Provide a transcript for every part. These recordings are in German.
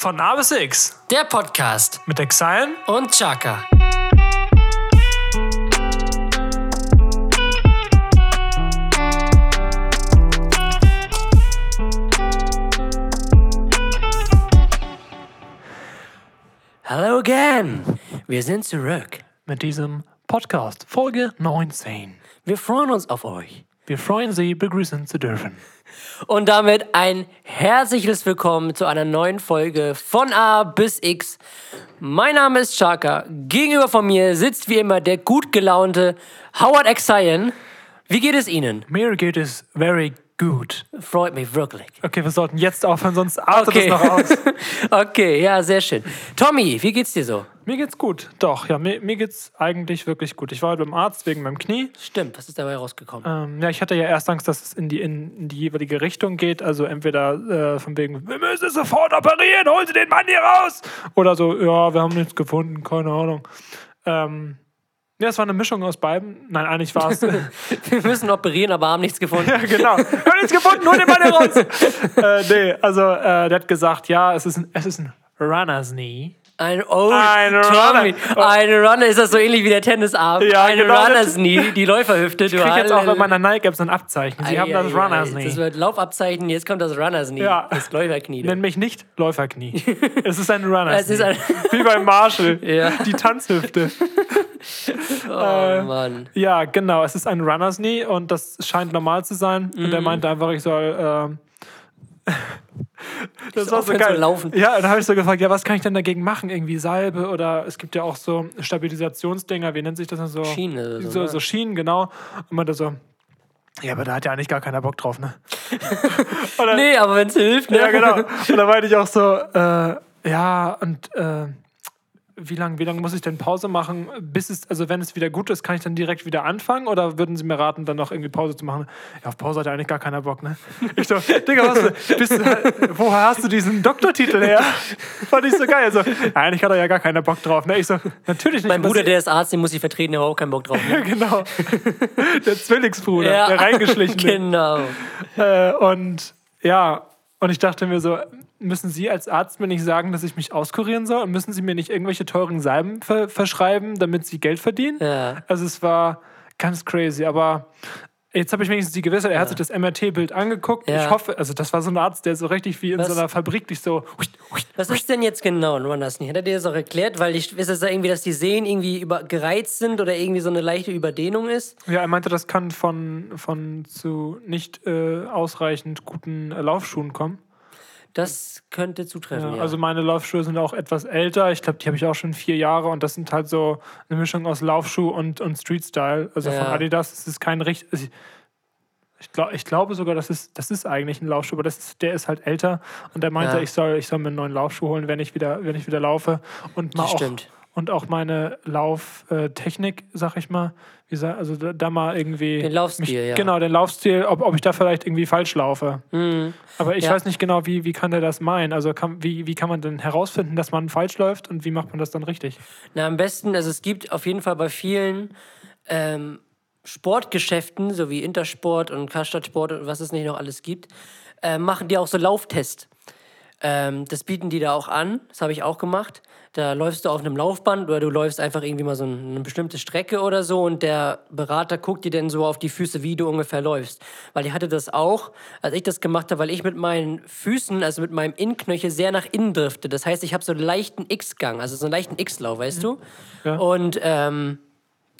Von A bis X Der Podcast mit Exile. und Chaka. Hello again. Wir sind zurück. mit diesem Podcast, Folge 19. Wir freuen uns auf euch. Wir freuen Sie, begrüßen zu dürfen. Und damit ein herzliches Willkommen zu einer neuen Folge von A bis X. Mein Name ist Chaka. Gegenüber von mir sitzt wie immer der gut gelaunte Howard Exayen. Wie geht es Ihnen? Mir geht es very good. Freut mich wirklich. Okay, wir sollten jetzt aufhören, sonst artet Okay. es noch aus. okay, ja, sehr schön. Tommy, wie geht's dir so? Mir geht's gut. Doch, ja, mir, mir geht's eigentlich wirklich gut. Ich war heute beim Arzt wegen meinem Knie. Stimmt, was ist dabei rausgekommen? Ähm, ja, ich hatte ja erst Angst, dass es in die, in, in die jeweilige Richtung geht. Also entweder äh, von wegen, wir müssen sofort operieren, holen Sie den Mann hier raus. Oder so, ja, wir haben nichts gefunden, keine Ahnung. Ähm, ja, es war eine Mischung aus beiden. Nein, eigentlich war es. Wir müssen operieren, aber haben nichts gefunden. Ja, genau. Wir haben nichts gefunden, hol den Mann hier raus. äh, nee, also äh, der hat gesagt, ja, es ist ein, es ist ein Runner's Knee. Ein, oh, Ein Tommy, Runner. ein Runner, ist das so ähnlich wie der Tennisarm? Ja, ein genau, Runner's das- Knee, die Läuferhüfte. Du Ich krieg jetzt auch bei meiner Nike-App so ein Abzeichen. Sie haben das Ei, ei, Runner's ei, Knee. Das wird Laufabzeichen, jetzt kommt das Runner's Knee. Ja. Das Läuferknie. Nenn mich nicht Läuferknie. es ist ein Runner's Knee. ein- Wie beim Marshall. Ja. Die Tanzhüfte. Oh Äh, Mann. Ja, genau. Es ist ein Runner's Knee und das scheint normal zu sein. Und Mhm. er meinte einfach, ich soll. Ähm, das war so geil. laufen. Ja, dann habe ich so gefragt, ja, was kann ich denn dagegen machen? Irgendwie Salbe oder es gibt ja auch so Stabilisationsdinger, wie nennt sich das denn so? Schiene so, So, ne? so Schienen, genau. Und meinte so, ja, aber da hat ja eigentlich gar keiner Bock drauf, ne? Dann- Nee, aber wenn es hilft, ne? ja, genau. Und da meinte ich auch so, äh, ja, und äh, wie lange wie lang muss ich denn Pause machen, bis es, also wenn es wieder gut ist, kann ich dann direkt wieder anfangen? Oder würden Sie mir raten, dann noch irgendwie Pause zu machen? Ja, auf Pause hat ja eigentlich gar keiner Bock, ne? Ich so, Digga, was, bist, woher hast du diesen Doktortitel her? Fand ich so geil. So, ja, eigentlich hat er ja gar keiner Bock drauf, ne? Ich so, natürlich nicht. Mein Bruder, der ist Arzt, den muss ich vertreten, der hat auch keinen Bock drauf. Ja, Ne? genau. Der Zwillingsbruder, der reingeschlichen Genau. Äh, und ja, und ich dachte mir so, müssen Sie als Arzt mir nicht sagen, dass ich mich auskurieren soll? Und müssen Sie mir nicht irgendwelche teuren Salben ver verschreiben, damit Sie Geld verdienen? Ja. Also es war ganz crazy, aber jetzt habe ich wenigstens die Gewissheit, er hat sich das MRT-Bild angeguckt. Ja. Ich hoffe, also das war so ein Arzt, der so richtig wie in Was? so einer Fabrik dich so... Was ist denn jetzt genau ein Runner's Knee? Hat er dir das auch erklärt? Weil ich, ist es irgendwie, dass die Sehnen irgendwie über, gereizt sind oder irgendwie so eine leichte Überdehnung ist? Ja, er meinte, das kann von, von zu nicht äh, ausreichend guten äh, Laufschuhen kommen. Das könnte zutreffen, Ja, ja. Also meine Laufschuhe sind auch etwas älter. Ich glaube, die habe ich auch schon vier Jahre und das sind halt so eine Mischung aus Laufschuh und, und Street Style. Also von Ja. Adidas ist es kein richtig. Ich, ich, glaub, ich glaube sogar, das ist, das ist eigentlich ein Laufschuh, aber das ist, der ist halt älter und er meinte, Ja. ich, soll, ich soll mir einen neuen Laufschuh holen, wenn ich wieder, wenn ich wieder laufe. Und mal Das auch, stimmt. und auch meine Lauftechnik, sag ich mal. Wie sa- also da, da mal irgendwie. Den Laufstil, ja. Genau, den Laufstil, ob, ob ich da vielleicht irgendwie falsch laufe. Aber ich Ja. weiß nicht genau, wie, wie kann der das meinen? Also kann, wie, wie kann man denn herausfinden, dass man falsch läuft und wie macht man das dann richtig? Na, am besten, also es gibt auf jeden Fall bei vielen ähm, Sportgeschäften, so wie Intersport und Karstadt Sport und was es nicht noch alles gibt, äh, machen die auch so Lauftests. Ähm, das bieten die da auch an. Das habe ich auch gemacht. Da läufst du auf einem Laufband oder du läufst einfach irgendwie mal so ein- eine bestimmte Strecke oder so und der Berater guckt dir dann so auf die Füße, wie du ungefähr läufst. Weil ich hatte das auch, als ich das gemacht habe, weil ich mit meinen Füßen, also mit meinem Innenknöchel sehr nach innen drifte. Das heißt, ich habe so einen leichten X-Gang, also so einen leichten X-Lauf, weißt du? Ja. Und ähm,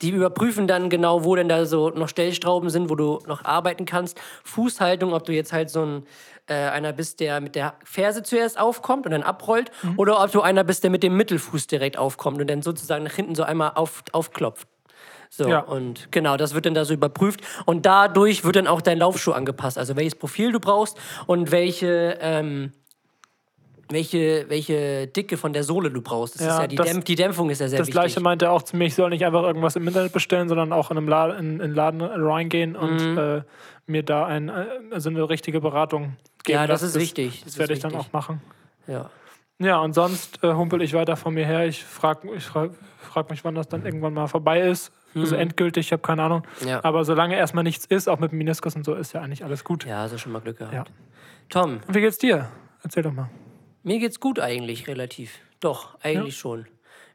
die überprüfen dann genau, wo denn da so noch Stellstrauben sind, wo du noch arbeiten kannst. Fußhaltung, ob du jetzt halt so ein äh, einer bist, der mit der Ferse zuerst aufkommt und dann abrollt, Mhm. oder ob du einer bist, der mit dem Mittelfuß direkt aufkommt und dann sozusagen nach hinten so einmal auf, aufklopft. So, Ja. und genau, das wird dann da so überprüft. Und dadurch wird dann auch dein Laufschuh angepasst. Also welches Profil du brauchst und welche, ähm, welche, welche Dicke von der Sohle du brauchst. Das Ja, ist ja die, das- Dämpf die Dämpfung ist ja sehr Das wichtig. gleiche meinte er auch zu mir, ich soll nicht einfach irgendwas im Internet bestellen, sondern auch in einem Laden, in, in einen Laden reingehen und Mhm. äh, mir da ein, äh, also eine richtige Beratung geben. Ja, das lassen. ist wichtig. Das, Das werde ich dann auch machen. ja. Ja, und sonst äh, humpel ich weiter von mir her. Ich frage ich frag, frag mich, wann das dann irgendwann mal vorbei ist. Also endgültig, ich habe keine Ahnung. Mhm. Ja. Aber solange erstmal nichts ist, auch mit dem Meniskus und so, ist ja eigentlich alles gut. Ja, hast du schon mal Glück gehabt. Ja. Tom, Wie geht's dir? Erzähl doch mal. Mir geht's gut eigentlich, relativ. Doch, eigentlich schon.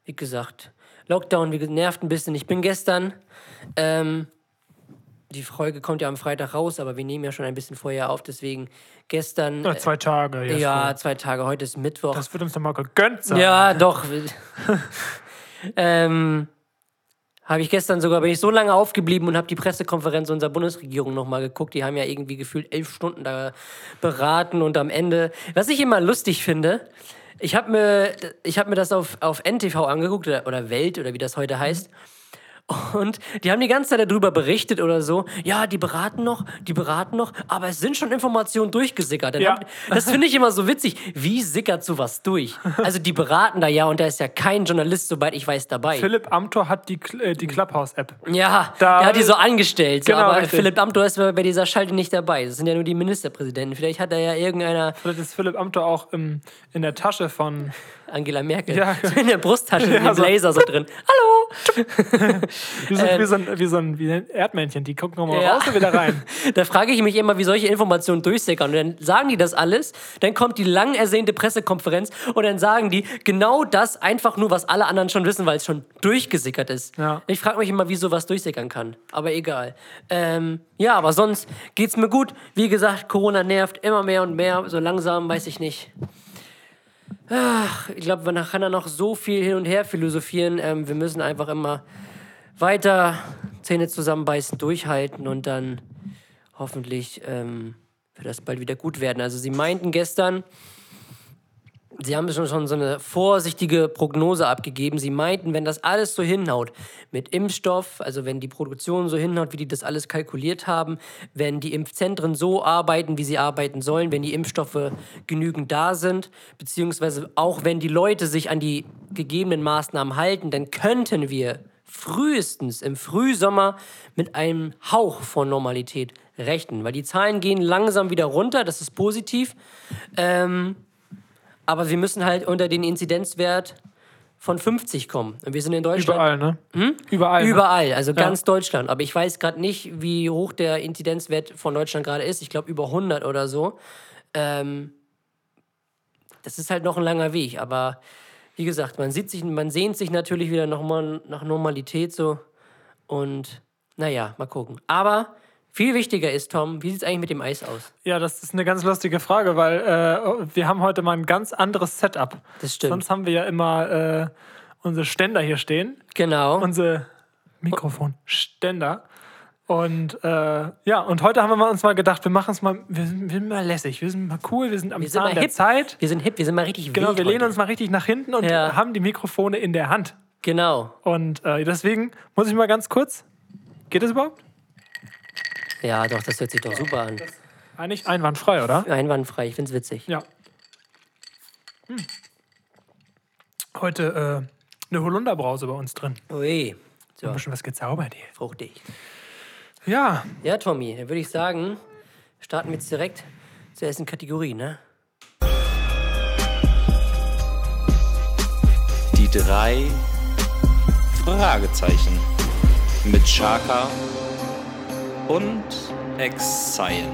Wie gesagt, Lockdown wie nervt ein bisschen. Ich bin gestern, ähm, die Folge kommt ja am Freitag raus, aber wir nehmen ja schon ein bisschen vorher auf, deswegen gestern, Oder zwei Tage. äh, ja, wohl. zwei Tage, heute ist Mittwoch. Das wird uns doch mal gegönnt sein. Ja, doch. ähm, habe ich gestern sogar, bin ich so lange aufgeblieben und habe die Pressekonferenz unserer Bundesregierung nochmal geguckt. Die haben ja irgendwie gefühlt elf Stunden da beraten und am Ende, was ich immer lustig finde, ich habe mir, hab mir das auf, auf NTV angeguckt oder, oder Welt oder wie das heute heißt. Und die haben die ganze Zeit darüber berichtet oder so. Ja, die beraten noch, die beraten noch, aber es sind schon Informationen durchgesickert. Ja. haben- Das finde ich immer so witzig. Wie sickert sowas durch? Also die beraten da ja und da ist ja kein Journalist, soweit ich weiß, dabei. Philipp Amthor hat die, äh, die Clubhouse-App. Ja, Da- der hat die so angestellt. So, Genau, aber richtig. Philipp Amthor ist bei dieser Schalte nicht dabei. Das sind ja nur die Ministerpräsidenten. Vielleicht hat da ja irgendeiner Vielleicht ist Philipp Amthor auch im, in der Tasche von. Angela Merkel Ja. so in der Brusttasche in Ja, dem so. Blazer so drin. Hallo! Wie so, wie so, ein, wie so, ein, wie ein Erdmännchen. Die gucken nochmal Ja. raus und wieder rein. Da frage ich mich immer, wie solche Informationen durchsickern. Und dann sagen die das alles, dann kommt die lang ersehnte Pressekonferenz und dann sagen die genau das einfach nur, was alle anderen schon wissen, weil es schon durchgesickert ist. Ja. Ich frage mich immer, wie sowas durchsickern kann. Aber egal. Ähm, ja, aber sonst geht's mir gut. Wie gesagt, Corona nervt immer mehr und mehr. So langsam weiß ich nicht. Ach, ich glaube, man kann da noch so viel hin und her philosophieren. Ähm, wir müssen einfach immer weiter Zähne zusammenbeißen, durchhalten und dann hoffentlich ähm, wird das bald wieder gut werden. Also sie meinten gestern, sie haben schon, schon so eine vorsichtige Prognose abgegeben. Sie meinten, wenn das alles so hinhaut mit Impfstoff, also wenn die Produktion so hinhaut, wie die das alles kalkuliert haben, wenn die Impfzentren so arbeiten, wie sie arbeiten sollen, wenn die Impfstoffe genügend da sind, beziehungsweise auch wenn die Leute sich an die gegebenen Maßnahmen halten, dann könnten wir frühestens im Frühsommer mit einem Hauch von Normalität rechnen, weil die Zahlen gehen langsam wieder runter, das ist positiv. Ähm, aber wir müssen halt unter den Inzidenzwert von 50 kommen. Und wir sind in Deutschland Überall, ne? Überall. Ne? Überall, also ganz Deutschland. Aber ich weiß gerade nicht, wie hoch der Inzidenzwert von Deutschland gerade ist. Ich glaube über 100 oder so. Ähm, das ist halt noch ein langer Weg. Aber wie gesagt, man, sieht sich, man sehnt sich natürlich wieder noch mal nach Normalität so. Und naja, mal gucken. Aber viel wichtiger ist, Tom, wie sieht es eigentlich mit dem Eis aus? Ja, das ist eine ganz lustige Frage, weil äh, wir haben heute mal ein ganz anderes Setup. Das stimmt. Sonst haben wir ja immer äh, unsere Ständer hier stehen. Genau. Unsere Mikrofonständer. Und äh, ja, und heute haben wir uns mal gedacht, wir machen es mal, wir sind, wir sind mal lässig, wir sind mal cool, wir sind am wir sind Zahn mal der hip. Zeit. Wir sind hip, wir sind mal richtig Genau, wir lehnen heute. uns mal richtig nach hinten und Ja. haben die Mikrofone in der Hand. Genau. Und äh, deswegen muss ich mal ganz kurz. Geht das überhaupt? Ja, doch, das hört sich doch super an. Eigentlich einwandfrei, oder? Einwandfrei, ich find's witzig. Ja. Hm. Heute äh, eine Holunderbrause bei uns drin. Ui, so, Ein bisschen was gezaubert hier. fruchtig. Ja, Ja, Tommy, dann würde ich sagen, starten wir jetzt direkt zur ersten Kategorie, ne? Die drei Fragezeichen mit Chaka und Exile.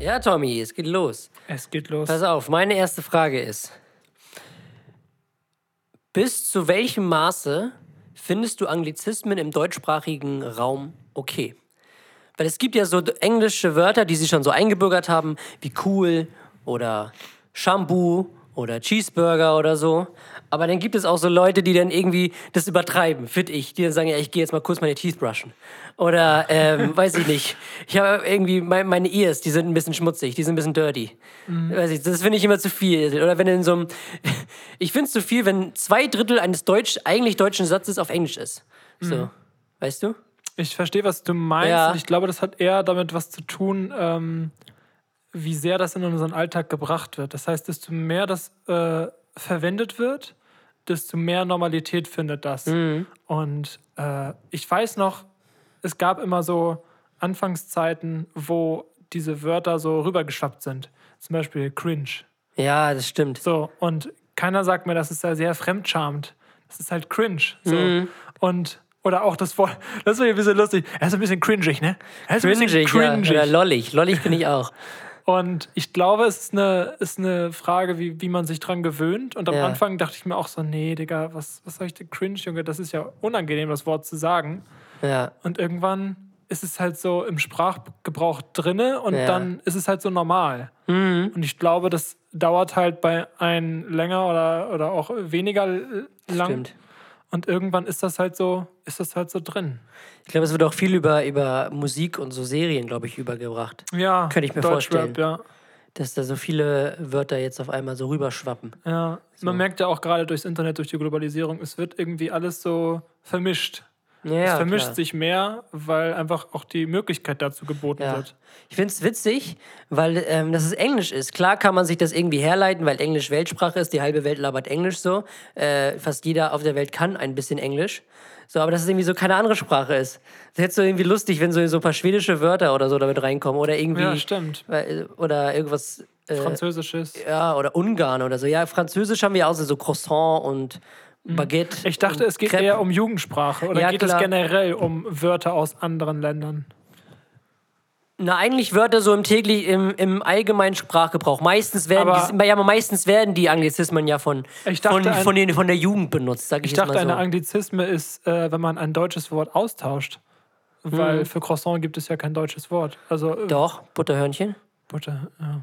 Ja, Tommy, es geht los. es geht los. Pass auf, meine erste Frage ist: Bis zu welchem Maße findest du Anglizismen im deutschsprachigen Raum okay? Weil es gibt ja so englische Wörter, die sich schon so eingebürgert haben, wie cool oder Shampoo oder Cheeseburger oder so. Aber dann gibt es auch so Leute, die dann irgendwie das übertreiben, finde ich. Die dann sagen, ja, ich gehe jetzt mal kurz meine Teeth brushen. Oder, ähm, weiß ich nicht. Ich habe irgendwie, mein, meine Ears, die sind ein bisschen schmutzig, die sind ein bisschen dirty. Weiß ich, das finde ich immer zu viel. Oder wenn in so einem, ich finde es zu viel, wenn zwei Drittel eines Deutsch, eigentlich deutschen Satzes auf Englisch ist. So, weißt du? Ich verstehe, was du meinst. Ja. Ich glaube, das hat eher damit was zu tun, ähm, wie sehr das in unseren Alltag gebracht wird. Das heißt, desto mehr das äh, verwendet wird, desto mehr Normalität findet das. Mhm. Und äh, ich weiß noch, es gab immer so Anfangszeiten, wo diese Wörter so rübergeschwappt sind. Zum Beispiel cringe. Ja, das stimmt. So, und keiner sagt mir, das ist ja sehr fremdschamend. Das ist halt cringe. So. Und Oder auch das Wort, das ist irgendwie so lustig. Er ist ein bisschen cringig, ne? Er ist ein bisschen Cringig, ja. cringig. Oder lollig. Lollig bin ich auch. Und ich glaube, es ist eine, ist eine Frage, wie, wie man sich dran gewöhnt. Und am Ja. Anfang dachte ich mir auch so, nee, Digga, was, was soll ich denn cringe, Junge? Das ist ja unangenehm, das Wort zu sagen. Ja. Und irgendwann ist es halt so im Sprachgebrauch drinne und Ja. dann ist es halt so normal. Mhm. Und ich glaube, das dauert halt bei einem länger oder, oder auch weniger lang. Stimmt. Und irgendwann ist das halt so, ist das halt so drin. Ich glaube, es wird auch viel über, über Musik und so Serien, glaube ich, übergebracht. Ja. Könnte ich mir vorstellen. Ja. Dass da so viele Wörter jetzt auf einmal so rüberschwappen. Ja, man merkt ja auch gerade durchs Internet, durch die Globalisierung, es wird irgendwie alles so vermischt. Ja, es vermischt klar. sich mehr, weil einfach auch die Möglichkeit dazu geboten Ja. wird. Ich finde es witzig, weil ähm, das es Englisch ist. Klar kann man sich das irgendwie herleiten, weil Englisch Weltsprache ist. Die halbe Welt labert Englisch so. Äh, fast jeder auf der Welt kann ein bisschen Englisch. So, aber dass es irgendwie so keine andere Sprache ist. Das hätte so irgendwie lustig, wenn so, so ein paar schwedische Wörter oder so damit reinkommen. Oder irgendwie. Ja, stimmt. Oder irgendwas. Äh, Französisches. ja, oder Ungarn oder so. Ja, Französisch haben wir auch so, so Croissant und Baguette. Mhm. Ich dachte, es geht Crepe. eher um Jugendsprache. Oder Ja, geht klar. es generell um Wörter aus anderen Ländern? Na, eigentlich Wörter so im täglich, im, im allgemeinen Sprachgebrauch. Meistens werden, Aber- die, ja, meistens werden die Anglizismen ja von, von, ein- von, den, von der Jugend benutzt, sag ich, Ich dachte, mal eine so. Anglizisme ist, äh, wenn man ein deutsches Wort austauscht. Weil Mhm. für Croissant gibt es ja kein deutsches Wort. Also äh, Doch, Butterhörnchen. Butter, ja.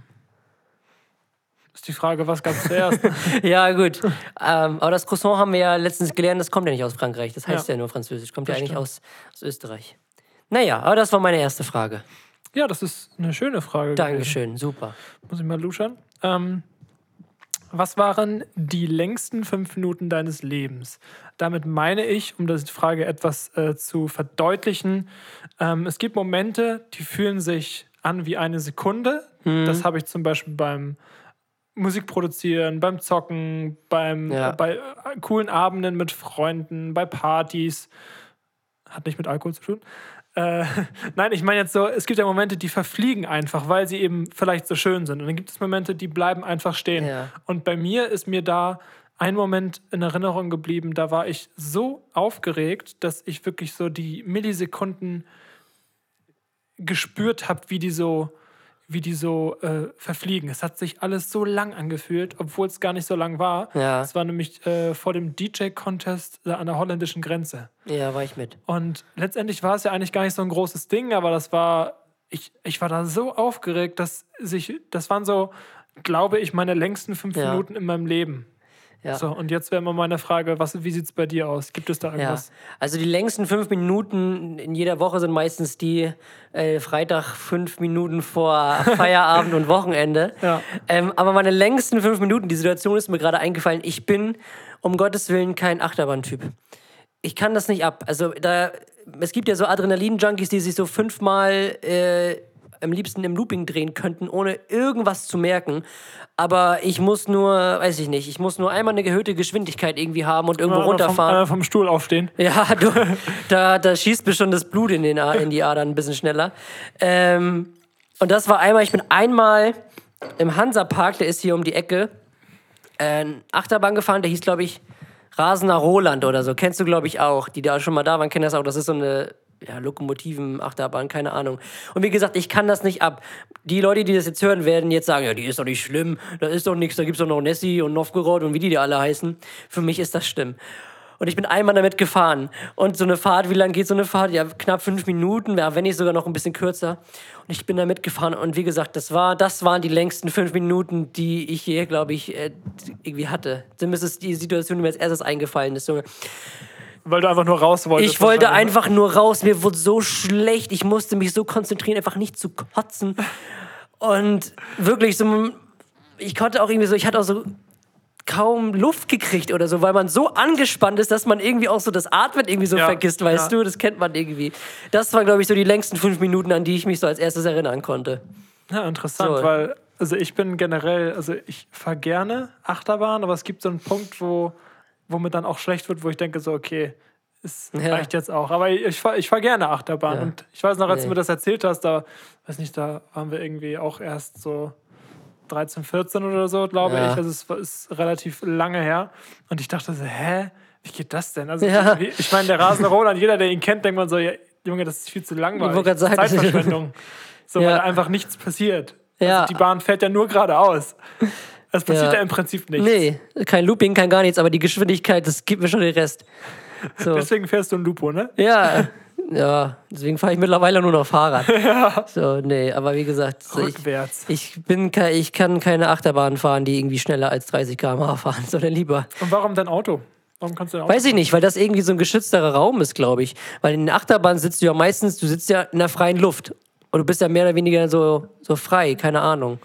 Ist die Frage, was gab es zuerst? ja, gut. ähm, aber das Croissant haben wir ja letztens gelernt, das kommt ja nicht aus Frankreich. Das heißt ja, Ja. nur Französisch. Kommt ja Das eigentlich aus, aus Österreich. Naja, aber das war meine erste Frage. ja, das ist eine schöne Frage. gewesen. Dankeschön, super. Muss ich mal luschern. Ähm, was waren die längsten fünf Minuten deines Lebens? Damit meine ich, um die Frage etwas äh, zu verdeutlichen, ähm, es gibt Momente, die fühlen sich an wie eine Sekunde. Mhm. Das habe ich zum Beispiel beim Musikproduzieren, beim Zocken, beim, Ja. äh, bei äh, coolen Abenden mit Freunden, bei Partys. Hat nicht mit Alkohol zu tun. Äh, nein, ich meine jetzt so, es gibt ja Momente, die verfliegen einfach, weil sie eben vielleicht so schön sind. Und dann gibt es Momente, die bleiben einfach stehen. Ja. Und bei mir ist mir da ein Moment in Erinnerung geblieben, da war ich so aufgeregt, dass ich wirklich so die Millisekunden gespürt habe, wie die so, wie die so äh, verfliegen. Es hat sich alles so lang angefühlt, obwohl es gar nicht so lang war. Ja. Es war nämlich äh, vor dem DJ-Contest an der holländischen Grenze. Ja, war ich mit. Und letztendlich war es ja eigentlich gar nicht so ein großes Ding, aber das war, ich, ich war da so aufgeregt, dass sich, das waren so, glaube ich, meine längsten fünf Ja. Minuten in meinem Leben. Ja. So, und jetzt wäre mal meine Frage, was, wie sieht es bei dir aus? Gibt es da Ja, irgendwas? also die längsten fünf Minuten in jeder Woche sind meistens die äh, Freitag fünf Minuten vor Feierabend und Wochenende. Ja. Ähm, aber meine längsten fünf Minuten, die Situation ist mir gerade eingefallen, ich bin um Gottes Willen kein Achterbahntyp. Ich kann das nicht ab. Also da, es gibt ja so Adrenalin-Junkies, die sich so fünfmal äh, am liebsten im Looping drehen könnten, ohne irgendwas zu merken. Aber ich muss nur, weiß ich nicht, ich muss nur einmal eine gehörte Geschwindigkeit irgendwie haben und irgendwo Einmal vom, runterfahren. einmal vom Stuhl aufstehen. Ja, du, da, da schießt mir schon das Blut in, den, A- in die Adern ein bisschen schneller. Ähm, und das war einmal, ich bin einmal im Hansapark, der ist hier um die Ecke, äh, Achterbahn gefahren, der hieß, glaube ich, Rasener Roland oder so. Kennst du, glaube ich, auch. Die da schon mal da waren, kennen das auch. Das ist so eine ja, Lokomotiven-Achterbahn, keine Ahnung. Und wie gesagt, ich kann das nicht ab. Die Leute, die das jetzt hören, werden jetzt sagen, ja, die ist doch nicht schlimm, da ist doch nichts, da gibt's doch noch Nessie und Novgorod und wie die da alle heißen. Für mich ist das schlimm. Und ich bin einmal damit gefahren. Und so eine Fahrt, wie lang geht so eine Fahrt? Ja, knapp fünf Minuten, ja, wenn nicht sogar noch ein bisschen kürzer. Und ich bin da mitgefahren. Und wie gesagt, das, war, das waren die längsten fünf Minuten, die ich je, glaube ich, äh, irgendwie hatte. Zumindest ist die Situation, die mir als erstes eingefallen ist. Junge. Weil du einfach nur raus wolltest. Ich wollte einfach nur raus. Mir wurde so schlecht. Ich musste mich so konzentrieren, einfach nicht zu kotzen. Und wirklich so, ich konnte auch irgendwie so, ich hatte auch so kaum Luft gekriegt oder so, weil man so angespannt ist, dass man irgendwie auch so das Atmen irgendwie so Ja, vergisst, weißt ja. du? Das kennt man irgendwie. Das waren, glaube ich, so die längsten fünf Minuten, an die ich mich so als erstes erinnern konnte. Ja, interessant, So. weil also ich bin generell, also ich fahre gerne Achterbahn, aber es gibt so einen Punkt, wo, wo mir dann auch schlecht wird, wo ich denke so, okay, es Ja. reicht jetzt auch. Aber ich fahre ich fahr gerne Achterbahn Ja. und ich weiß noch, als Nee. du mir das erzählt hast, da, weiß nicht, da waren wir irgendwie auch erst so 13, 14 oder so, glaube Ja. ich. Also es ist relativ lange her und ich dachte so, hä? Wie geht das denn? Also, Ja. wie- ich meine, der rasende Roland, jeder, der ihn kennt, denkt man so, ja, Junge, das ist viel zu langweilig. Ich sagen, Zeitverschwendung. So, weil einfach nichts passiert. Also die Bahn fährt ja nur geradeaus. Es passiert Ja. ja. im Prinzip nichts. Nee, kein Looping, kein gar nichts, aber die Geschwindigkeit, das gibt mir schon den Rest. So. Deswegen fährst du ein Lupo, ne? Ja, ja, deswegen fahre ich mittlerweile nur noch Fahrrad. So, nee, aber wie gesagt, so ich, Rückwärts. ich, bin, ich kann keine Achterbahn fahren, die irgendwie schneller als 30 km/h fahren, sondern lieber. Und warum dein Auto? Warum kannst du? Weiß ich nicht, weil das irgendwie so ein geschützterer Raum ist, glaube ich. Weil in der Achterbahn sitzt du ja meistens, du sitzt ja in der freien Luft. Und du bist ja mehr oder weniger so, so frei, keine Ahnung.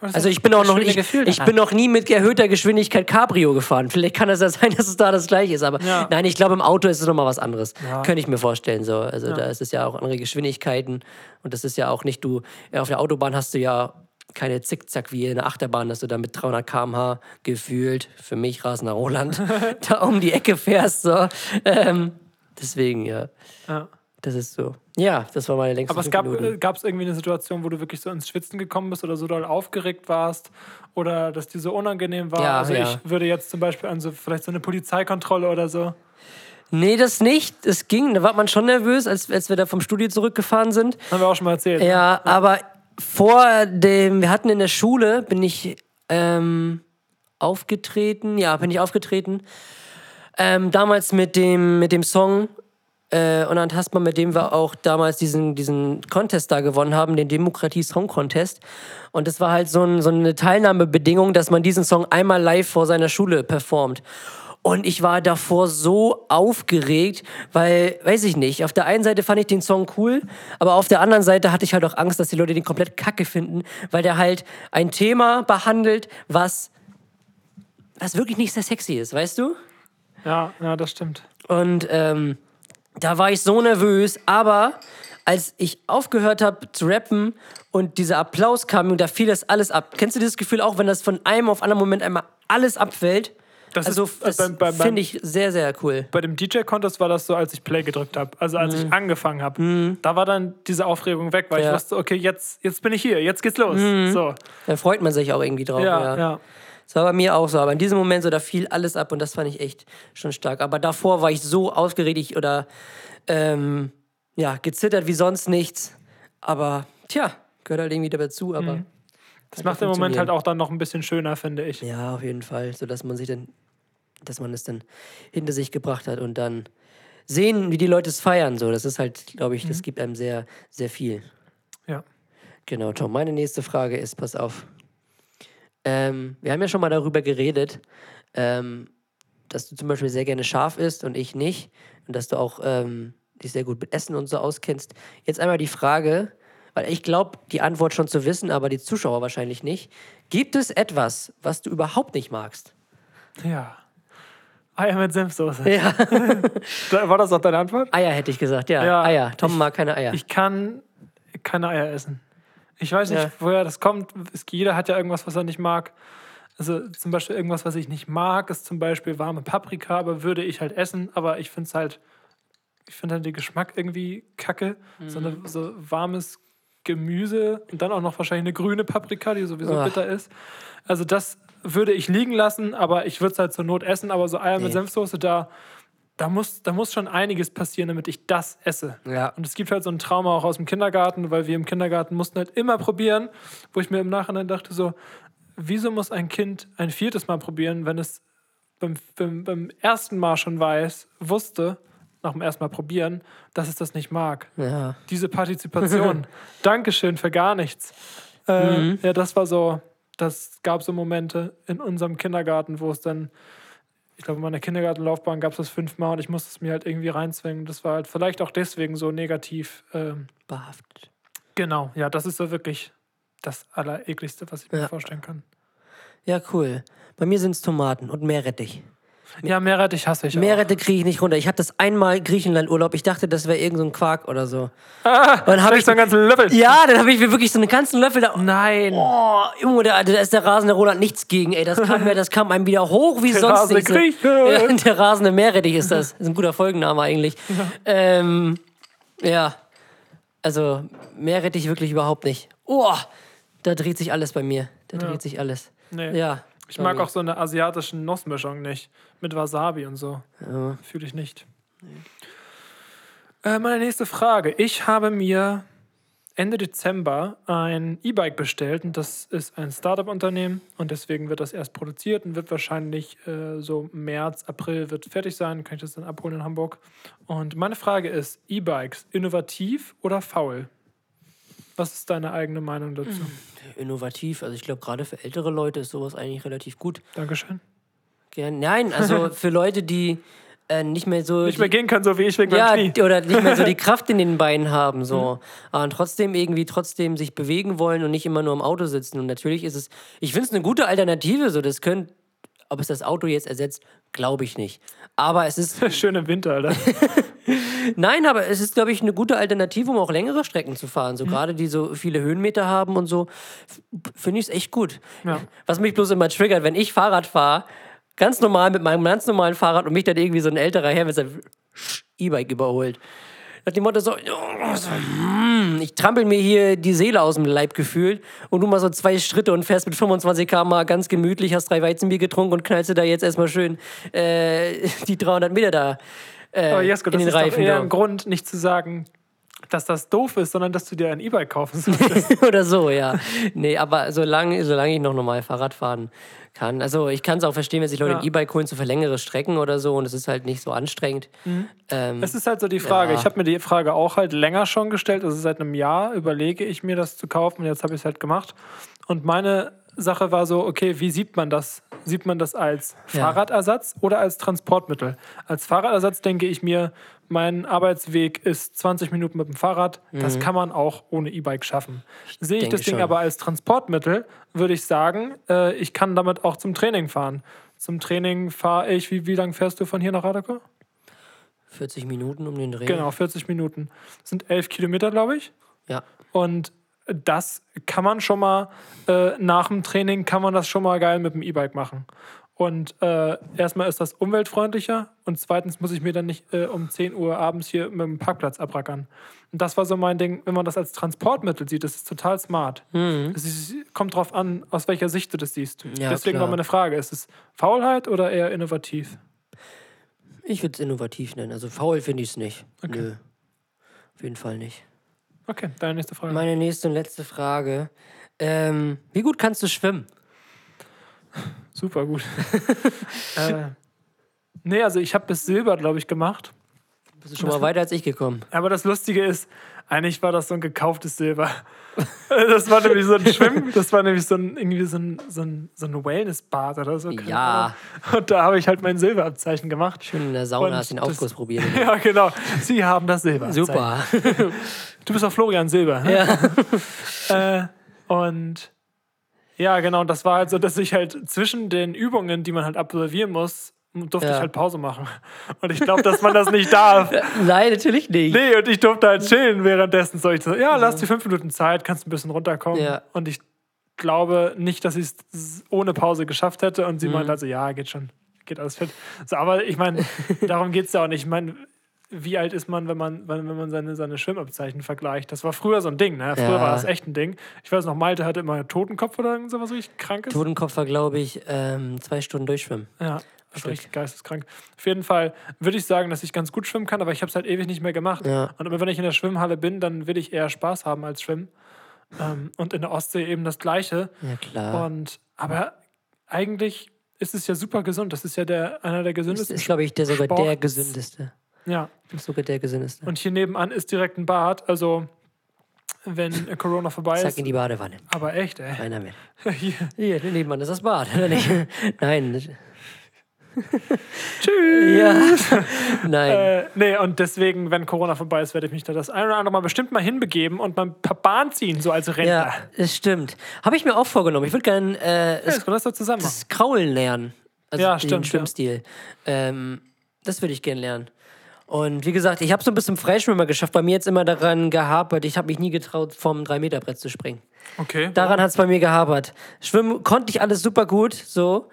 Also ich bin auch noch ich daran. bin noch nie mit erhöhter Geschwindigkeit Cabrio gefahren. Vielleicht kann es ja sein, dass es da das gleiche ist, aber Ja. nein, ich glaube im Auto ist es nochmal was anderes. Ja. Könnte ich mir vorstellen so. Also da ist es ja auch andere Geschwindigkeiten und das ist ja auch nicht du ja, auf der Autobahn hast du ja keine Zickzack wie in der Achterbahn, dass du da mit 300 km/h gefühlt für mich rasender Roland da um die Ecke fährst so. Ähm, deswegen ja, Ja. Das ist so. Ja, das war meine längste Aber es gab es irgendwie eine Situation, wo du wirklich so ins Schwitzen gekommen bist oder so doll aufgeregt warst oder dass dir so unangenehm war. Ja, also ja. ich würde jetzt zum Beispiel an so vielleicht so eine Polizeikontrolle oder so. Nee, das nicht. Es ging. Da war man schon nervös, als, als wir da vom Studio zurückgefahren sind. Haben wir auch schon mal erzählt. ne? Ja, aber vor dem, wir hatten in der Schule, bin ich ähm, aufgetreten. Ja, bin ich aufgetreten. Ähm, damals mit dem, mit dem Song äh, und dann Tastmann, mit dem wir auch damals diesen, diesen Contest da gewonnen haben, den Demokratie Song Contest. Und das war halt so, ein, so eine Teilnahmebedingung, dass man diesen Song einmal live vor seiner Schule performt. Und ich war davor so aufgeregt, weil, weiß ich nicht, auf der einen Seite fand ich den Song cool, aber auf der anderen Seite hatte ich halt auch Angst, dass die Leute den komplett kacke finden, weil der halt ein Thema behandelt, was, was wirklich nicht sehr sexy ist, weißt du? Ja, ja, das stimmt. Und ähm, da war ich so nervös, aber als ich aufgehört habe zu rappen und dieser Applaus kam und da fiel das alles ab. Kennst du dieses Gefühl auch, wenn das von einem auf anderen Moment einmal alles abfällt? Das also ist, äh, das finde ich sehr, sehr cool. Bei dem DJ-Contest war das so, als ich Play gedrückt habe. Also als ich angefangen habe. Da war dann diese Aufregung weg, weil Mhm. Ja. Mhm. ich wusste, okay, jetzt, jetzt bin ich hier, jetzt geht's los. So. Da freut man sich auch irgendwie drauf. Ja, Ja, ja. Das war bei mir auch so. Aber in diesem Moment so, da fiel alles ab und das fand ich echt schon stark. Aber davor war ich so aufgeregt ich, oder ähm, ja, gezittert wie sonst nichts. Aber tja, gehört halt irgendwie dazu. Aber Das macht im Moment halt auch dann noch ein bisschen schöner, finde ich. Ja, auf jeden Fall, so dass man sich dann, dass man es dann hinter sich gebracht hat und dann sehen, wie die Leute es feiern. So, das ist halt, glaube ich, das gibt einem sehr, sehr viel. Ja. Genau, Tom. Meine nächste Frage ist, pass auf. Ähm, wir haben ja schon mal darüber geredet, ähm, dass du zum Beispiel sehr gerne scharf isst und ich nicht. Und dass du auch ähm, dich sehr gut mit Essen und so auskennst. Jetzt einmal die Frage, weil ich glaube, die Antwort schon zu wissen, aber die Zuschauer wahrscheinlich nicht. Gibt es etwas, was du überhaupt nicht magst? Ja. Eier mit Senfsoße. Ja. War das auch deine Antwort? Eier hätte ich gesagt, ja. Ja, Eier. Tom mag keine Eier. Ich kann keine Eier essen. Ich weiß nicht, Ja. woher das kommt. Jeder hat ja irgendwas, was er nicht mag. Also zum Beispiel irgendwas, was ich nicht mag, ist zum Beispiel warme Paprika, aber würde ich halt essen. Aber ich finde es halt, ich finde halt den Geschmack irgendwie kacke. So, Mhm. eine, so warmes Gemüse und dann auch noch wahrscheinlich eine grüne Paprika, die sowieso Ach. bitter ist. Also das würde ich liegen lassen, aber ich würde es halt zur Not essen. Aber so Eier Nee. mit Senfsoße, da, da, muss, da muss schon einiges passieren, damit ich das esse. ja. Und es gibt halt so ein Trauma auch aus dem Kindergarten, weil wir im Kindergarten mussten halt immer probieren, wo ich mir im Nachhinein dachte so, wieso muss ein Kind ein viertes Mal probieren, wenn es beim, beim, beim ersten Mal schon weiß, wusste, nach dem ersten Mal probieren, dass es das nicht mag. Ja. Diese Partizipation. Dankeschön für gar nichts. Äh, Ja, das war so, das gab so Momente in unserem Kindergarten, wo es dann, ich glaube, in meiner Kindergartenlaufbahn gab es das fünfmal und ich musste es mir halt irgendwie reinzwingen. Das war halt vielleicht auch deswegen so negativ. Ähm, Behaftet. genau, ja, das ist so wirklich das Allerekligste, was ich mir Ja. vorstellen kann. Ja, cool. Bei mir sind es Tomaten und Meerrettich. Ja, Meerrettich hasse ich. Meerrettich kriege ich nicht runter. Ich hatte das einmal Griechenland-Urlaub. Ich dachte, das wäre irgend so ein Quark oder so. Ah, dann habe hab ich so einen ganzen Löffel. Ja, dann habe ich mir wirklich so einen ganzen Löffel da. Nein. Oh, Junge, da, da ist der rasende Roland nichts gegen, ey. Das kam, mir, das kam einem wieder hoch wie Der sonst nichts. Ja, der rasende Meerrettich ist das. Das ist ein guter Folgenname eigentlich. Ähm, ja. Also, Meerrettich wirklich überhaupt nicht. Oh, da dreht sich alles bei mir. Da dreht sich alles. Nee. Ja. Ich mag auch so eine asiatische Nussmischung nicht. Mit Wasabi und so. Ja. Fühle ich nicht. Äh, meine nächste Frage. Ich habe mir Ende Dezember ein E-Bike bestellt und das ist ein Startup-Unternehmen und deswegen wird das erst produziert und wird wahrscheinlich äh, so März, April wird fertig sein. Kann ich das dann abholen in Hamburg? Und meine Frage ist: E-Bikes innovativ oder faul? Was ist deine eigene Meinung dazu? Innovativ. Also ich glaube, gerade für ältere Leute ist sowas eigentlich relativ gut. Dankeschön. Gern. Nein, also für Leute, die äh, nicht mehr so. Nicht mehr gehen können, so wie ich wegen ja, meinem Knie. oder nicht mehr so die Kraft in den Beinen haben, Mhm. so. Aber trotzdem irgendwie trotzdem sich bewegen wollen und nicht immer nur im Auto sitzen. Und natürlich ist es, ich finde es eine gute Alternative, so. Das könnte, ob es das Auto jetzt ersetzt, glaube ich nicht. Aber es ist, Schön im Winter, Alter. Nein, aber es ist, glaube ich, eine gute Alternative, um auch längere Strecken zu fahren. So Mhm. gerade die so viele Höhenmeter haben und so, finde ich es echt gut. Ja. Was mich bloß immer triggert, wenn ich Fahrrad fahre, ganz normal mit meinem ganz normalen Fahrrad und mich dann irgendwie so ein älterer Herr mit seinem E-Bike überholt. Nach dem Motto so, oh, so hm, ich trampel mir hier die Seele aus dem Leib gefühlt und du mal so zwei Schritte und fährst mit 25 km ganz gemütlich, hast drei Weizenbier getrunken und knallst dir da jetzt erstmal schön äh, die 300 Meter da äh, Aber Jesko, in das den ist doch Reifen. eher ein Grund, nicht zu sagen, dass das doof ist, sondern dass du dir ein E-Bike kaufen solltest. Oder so, ja. Nee, aber solange, solange ich noch normal Fahrrad fahren kann. Also ich kann es auch verstehen, wenn sich Leute Ja. ein E-Bike holen zu für längere Strecken oder so und es ist halt nicht so anstrengend. Mhm. Ähm, Es ist halt so die Frage. Ja. Ich habe mir die Frage auch halt länger schon gestellt. Also seit einem Jahr überlege ich mir das zu kaufen und jetzt habe ich es halt gemacht. Und meine Sache war so, okay, wie sieht man das? Sieht man das als Ja. Fahrradersatz oder als Transportmittel? Als Fahrradersatz denke ich mir, mein Arbeitsweg ist 20 Minuten mit dem Fahrrad. Das kann man auch ohne E-Bike schaffen. Sehe ich Mhm. denke das Ding schon. aber als Transportmittel, würde ich sagen, äh, ich kann damit auch zum Training fahren. Zum Training fahre ich, wie, wie lange fährst du von hier nach Radaka? 40 Minuten um den Dreh. Genau, 40 Minuten. Das sind 11 Kilometer, glaube ich. Ja. Und das kann man schon mal, äh, nach dem Training kann man das schon mal geil mit dem E-Bike machen. Und äh, erstmal ist das umweltfreundlicher und zweitens muss ich mir dann nicht äh, um 10 Uhr abends hier mit dem Parkplatz abrackern. Und das war so mein Ding, wenn man das als Transportmittel sieht, das ist total smart. Es ist, kommt drauf an, aus welcher Sicht du das siehst. Ja, Deswegen klar. war meine Frage, ist es Faulheit oder eher innovativ? Ich würde es innovativ nennen. Also faul finde ich es nicht. Nö. Auf jeden Fall nicht. Okay, deine nächste Frage. Meine nächste und letzte Frage. Ähm, wie gut kannst du schwimmen? Super gut. äh, nee, also ich habe bis Silber, glaube ich, gemacht. Bist du schon mal weiter als ich gekommen? Aber das Lustige ist, eigentlich war das so ein gekauftes Silber. Das war nämlich so ein Schwimm, das war nämlich so ein, irgendwie so ein, so ein, so ein Wellnessbad oder so. Ja. Ahnung. Und da habe ich halt mein Silberabzeichen gemacht. Schön in der Sauna Und hast den Aufguss probiert. Ja, genau. Sie haben das Silber. Super. Du bist auch Florian Silber. Ne? ja. Äh, und ja, genau, und das war halt so, dass ich halt zwischen den Übungen, die man halt absolvieren muss, durfte Ja. ich halt Pause machen. Und ich glaube, dass man das nicht darf. Nein, natürlich nicht. Nee, und ich durfte halt chillen währenddessen. So, ich so, ja, lass dir fünf Minuten Zeit, kannst ein bisschen runterkommen. Ja. Und ich glaube nicht, dass ich es ohne Pause geschafft hätte. Und Mhm. sie meinte also, ja, geht schon, geht alles fit. So, aber ich meine, darum geht es ja auch nicht. Ich meine, wie alt ist man, wenn man, wenn wenn man seine, seine Schwimmabzeichen vergleicht? Das war früher so ein Ding, ne? Früher Ja. war das echt ein Ding. Ich weiß noch, Malte hatte immer Totenkopf oder irgend sowas richtig krankes. Totenkopf war, glaube ich, ähm, zwei Stunden durchschwimmen. Ja, das ist richtig geisteskrank. Auf jeden Fall würde ich sagen, dass ich ganz gut schwimmen kann, aber ich habe es halt ewig nicht mehr gemacht. Ja. Und immer wenn ich in der Schwimmhalle bin, dann will ich eher Spaß haben als schwimmen. Ähm, und in der Ostsee eben das Gleiche. Ja, klar. Und aber eigentlich ist es ja super gesund. Das ist ja der, einer der Das gesündesten. ist, glaube ich, der sogar der Sports. gesündeste. ja. Das ist sogar der gesündeste. Und hier nebenan ist direkt ein Bad. Also wenn Corona vorbei Zack ist. in die Badewanne. Aber echt, ey. Keiner mehr. Hier. Hier, nebenan ist das Bad? Nein. Tschüss. Ja. Nein. Äh, nee, und deswegen, wenn Corona vorbei ist, werde ich mich da das ein oder andere Mal bestimmt mal hinbegeben und mal ein paar Bahn ziehen, so als Rentner. ja, das stimmt. Habe ich mir auch vorgenommen. Ich würde gerne äh, Ja, das kann das das Kraulen lernen. Also Ja, den stimmt, ja. Schwimmstil. Ähm, das würde ich gerne lernen. Und wie gesagt, ich habe so ein bisschen Freischwimmer geschafft. Bei mir jetzt immer daran gehapert. Ich habe mich nie getraut, vom 3-Meter-Brett zu springen. Okay. Daran hat es bei mir gehapert. Schwimmen konnte ich alles super gut, so.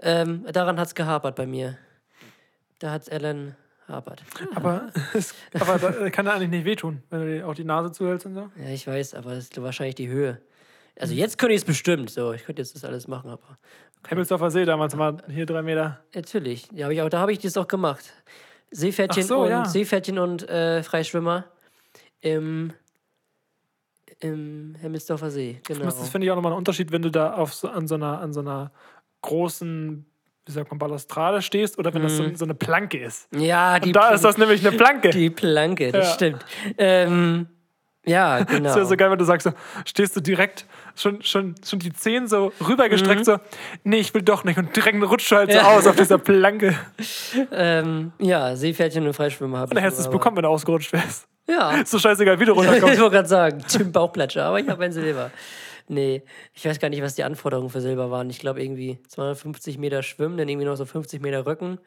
Ähm, daran hat es gehapert bei mir. Da hat Ellen hapert. Aber, es, aber da kann er eigentlich nicht wehtun, wenn du dir auch die Nase zuhältst und so. Ja, ich weiß, aber das ist wahrscheinlich die Höhe. Also jetzt könnte ich es bestimmt. So, ich könnte jetzt das alles machen, aber Hemmelsdorfer See damals mal hier drei Meter. natürlich. Ja, hab ich auch, da habe ich das auch gemacht. Seepferdchen so, und ja. Seepferdchen und äh, Freischwimmer im, im Hemmelsdorfer See. Genau. Das finde ich, auch nochmal ein Unterschied, wenn du da auf so, an, so einer, an so einer großen, wie sagt man, Balustrade stehst oder wenn das so, so eine Planke ist. ja, die, Und da Pl- ist das nämlich eine Planke. die Planke, das Ja. stimmt. Ähm, ja, genau. Das wäre so geil, wenn du sagst, so, stehst du direkt, schon, schon, schon die Zehen so rübergestreckt, so, nee, ich will doch nicht. Und direkt rutscht du halt so Mhm. Ja. aus auf dieser Planke. ähm, ja, Seepferdchen und Freischwimmer habe Und dann hättest du es bekommen, wenn du ausgerutscht wärst. Ja. Ist so scheißegal, wie du ich runterkommst. wollte gerade sagen, Tim Bauchplatscher, aber ich habe ein Silber. Nee, ich weiß gar nicht, was die Anforderungen für Silber waren. Ich glaube irgendwie 250 Meter schwimmen, dann irgendwie noch so 50 Meter Rücken.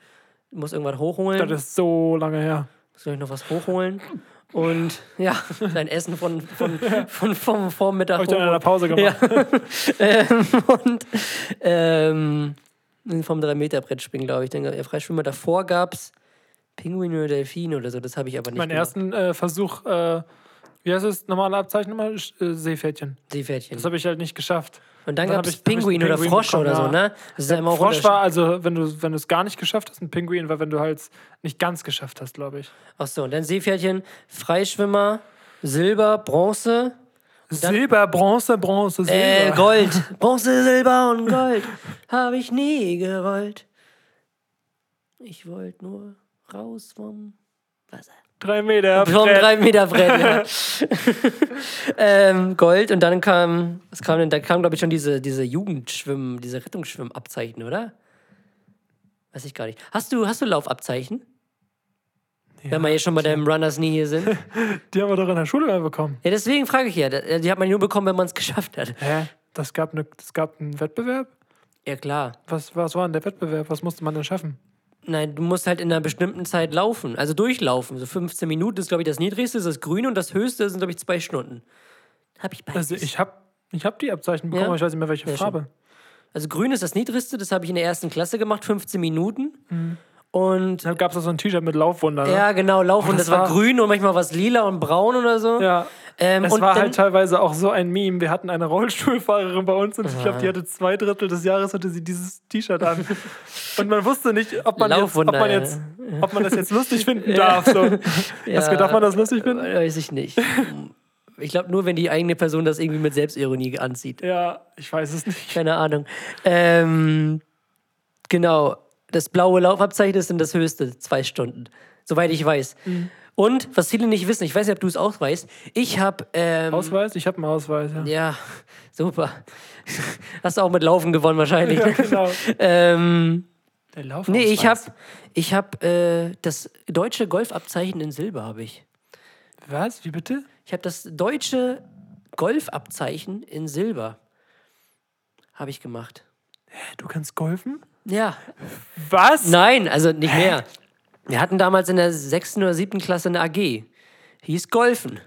Muss irgendwas hochholen. Das ist so lange her. Muss ich noch was hochholen. Und ja, dein Essen von, von, von, vom Vormittag. Hab ich dann in einer. Pause gemacht. ähm, und ähm, vom 3-Meter-Brett springen, glaube ich. Dann der Freischwimmer davor gab es Pinguin oder Delfin oder so. Das habe ich aber nicht Mein gemacht. ersten äh, Versuch, äh, wie heißt es, normale Abzeichen immer? Äh, Seepferdchen. Seepferdchen. Das habe ich halt nicht geschafft. Und dann Dann gab es Pinguin oder Frosch bekommen, oder so, ne? Das ist ja immer Frosch war also, wenn du, wenn du es gar nicht geschafft hast, ein Pinguin war, wenn du halt nicht ganz geschafft hast, glaube ich. Ach so, und dann Seepferdchen, Freischwimmer, Silber, Bronze, Silber, Bronze, Bronze, Silber. äh, Gold. Bronze, Silber und Gold. Habe ich nie gewollt. Ich wollte nur raus vom Wasser. Drei Meter. Vom Brett. 3 Meter Brett, ja. ähm, Gold und dann kam, was kam denn? Da kam, glaube ich, schon diese, diese Jugendschwimmen, diese Rettungsschwimmabzeichen, oder? Weiß ich gar nicht. Hast du, hast du Laufabzeichen? Wenn wir hier schon bei deinem Runners Knee hier sind. Die haben wir doch in der Schule mal bekommen. Ja, deswegen frage ich ja. Die hat man nur bekommen, wenn man es geschafft hat. Hä? Das gab, eine, das gab einen Wettbewerb? Ja, klar. Was, was war denn der Wettbewerb? Was musste man denn schaffen? Nein, du musst halt in einer bestimmten Zeit laufen. Also durchlaufen. So 15 Minuten ist, glaube ich, das niedrigste, ist das Grüne und das höchste sind, glaube ich, zwei Stunden. Hab ich beides. Also ich habe ich hab die Abzeichen bekommen, Ja? aber ich weiß nicht mehr, welche. Farbe. Also grün ist das niedrigste, das habe ich in der ersten Klasse gemacht, 15 Minuten. Mhm. Und Dann gab es auch so ein T-Shirt mit Laufwunder. Ne? ja, genau, laufen. Oh, das, das war war- grün und manchmal was lila und braun oder so. Ja. Ähm, Es war dann, halt teilweise auch so ein Meme. Wir hatten eine Rollstuhlfahrerin bei uns und ich glaube, die hatte zwei Drittel des Jahres hatte sie dieses T-Shirt an. Und man wusste nicht, ob man, jetzt, ob Laufwunder, man, ja. jetzt, ob man das jetzt lustig finden darf. So. ja, Darf man das lustig finden? Weiß ich nicht. Ich glaube nur, wenn die eigene Person das irgendwie mit Selbstironie anzieht. Ja, ich weiß es nicht. Keine Ahnung. Ähm, genau. Das blaue Laufabzeichen ist dann das höchste, zwei Stunden. Soweit ich weiß. Mhm. Und, was viele nicht wissen, ich weiß nicht, ob du es auch weißt, ich habe. Ähm, Ausweis? Ich habe einen Ausweis. Ja, ja, super. Hast du auch mit Laufen gewonnen wahrscheinlich. ja genau. ähm, Der Lauf nee, ich habe ich hab, äh, das deutsche Golfabzeichen in Silber habe ich. Was? Wie bitte? Ich habe das deutsche Golfabzeichen in Silber. Habe ich gemacht. Du kannst golfen? Ja, Was? Nein, also nicht mehr. Wir hatten damals in der sechsten oder siebten Klasse eine AG. Hieß Golfen. Und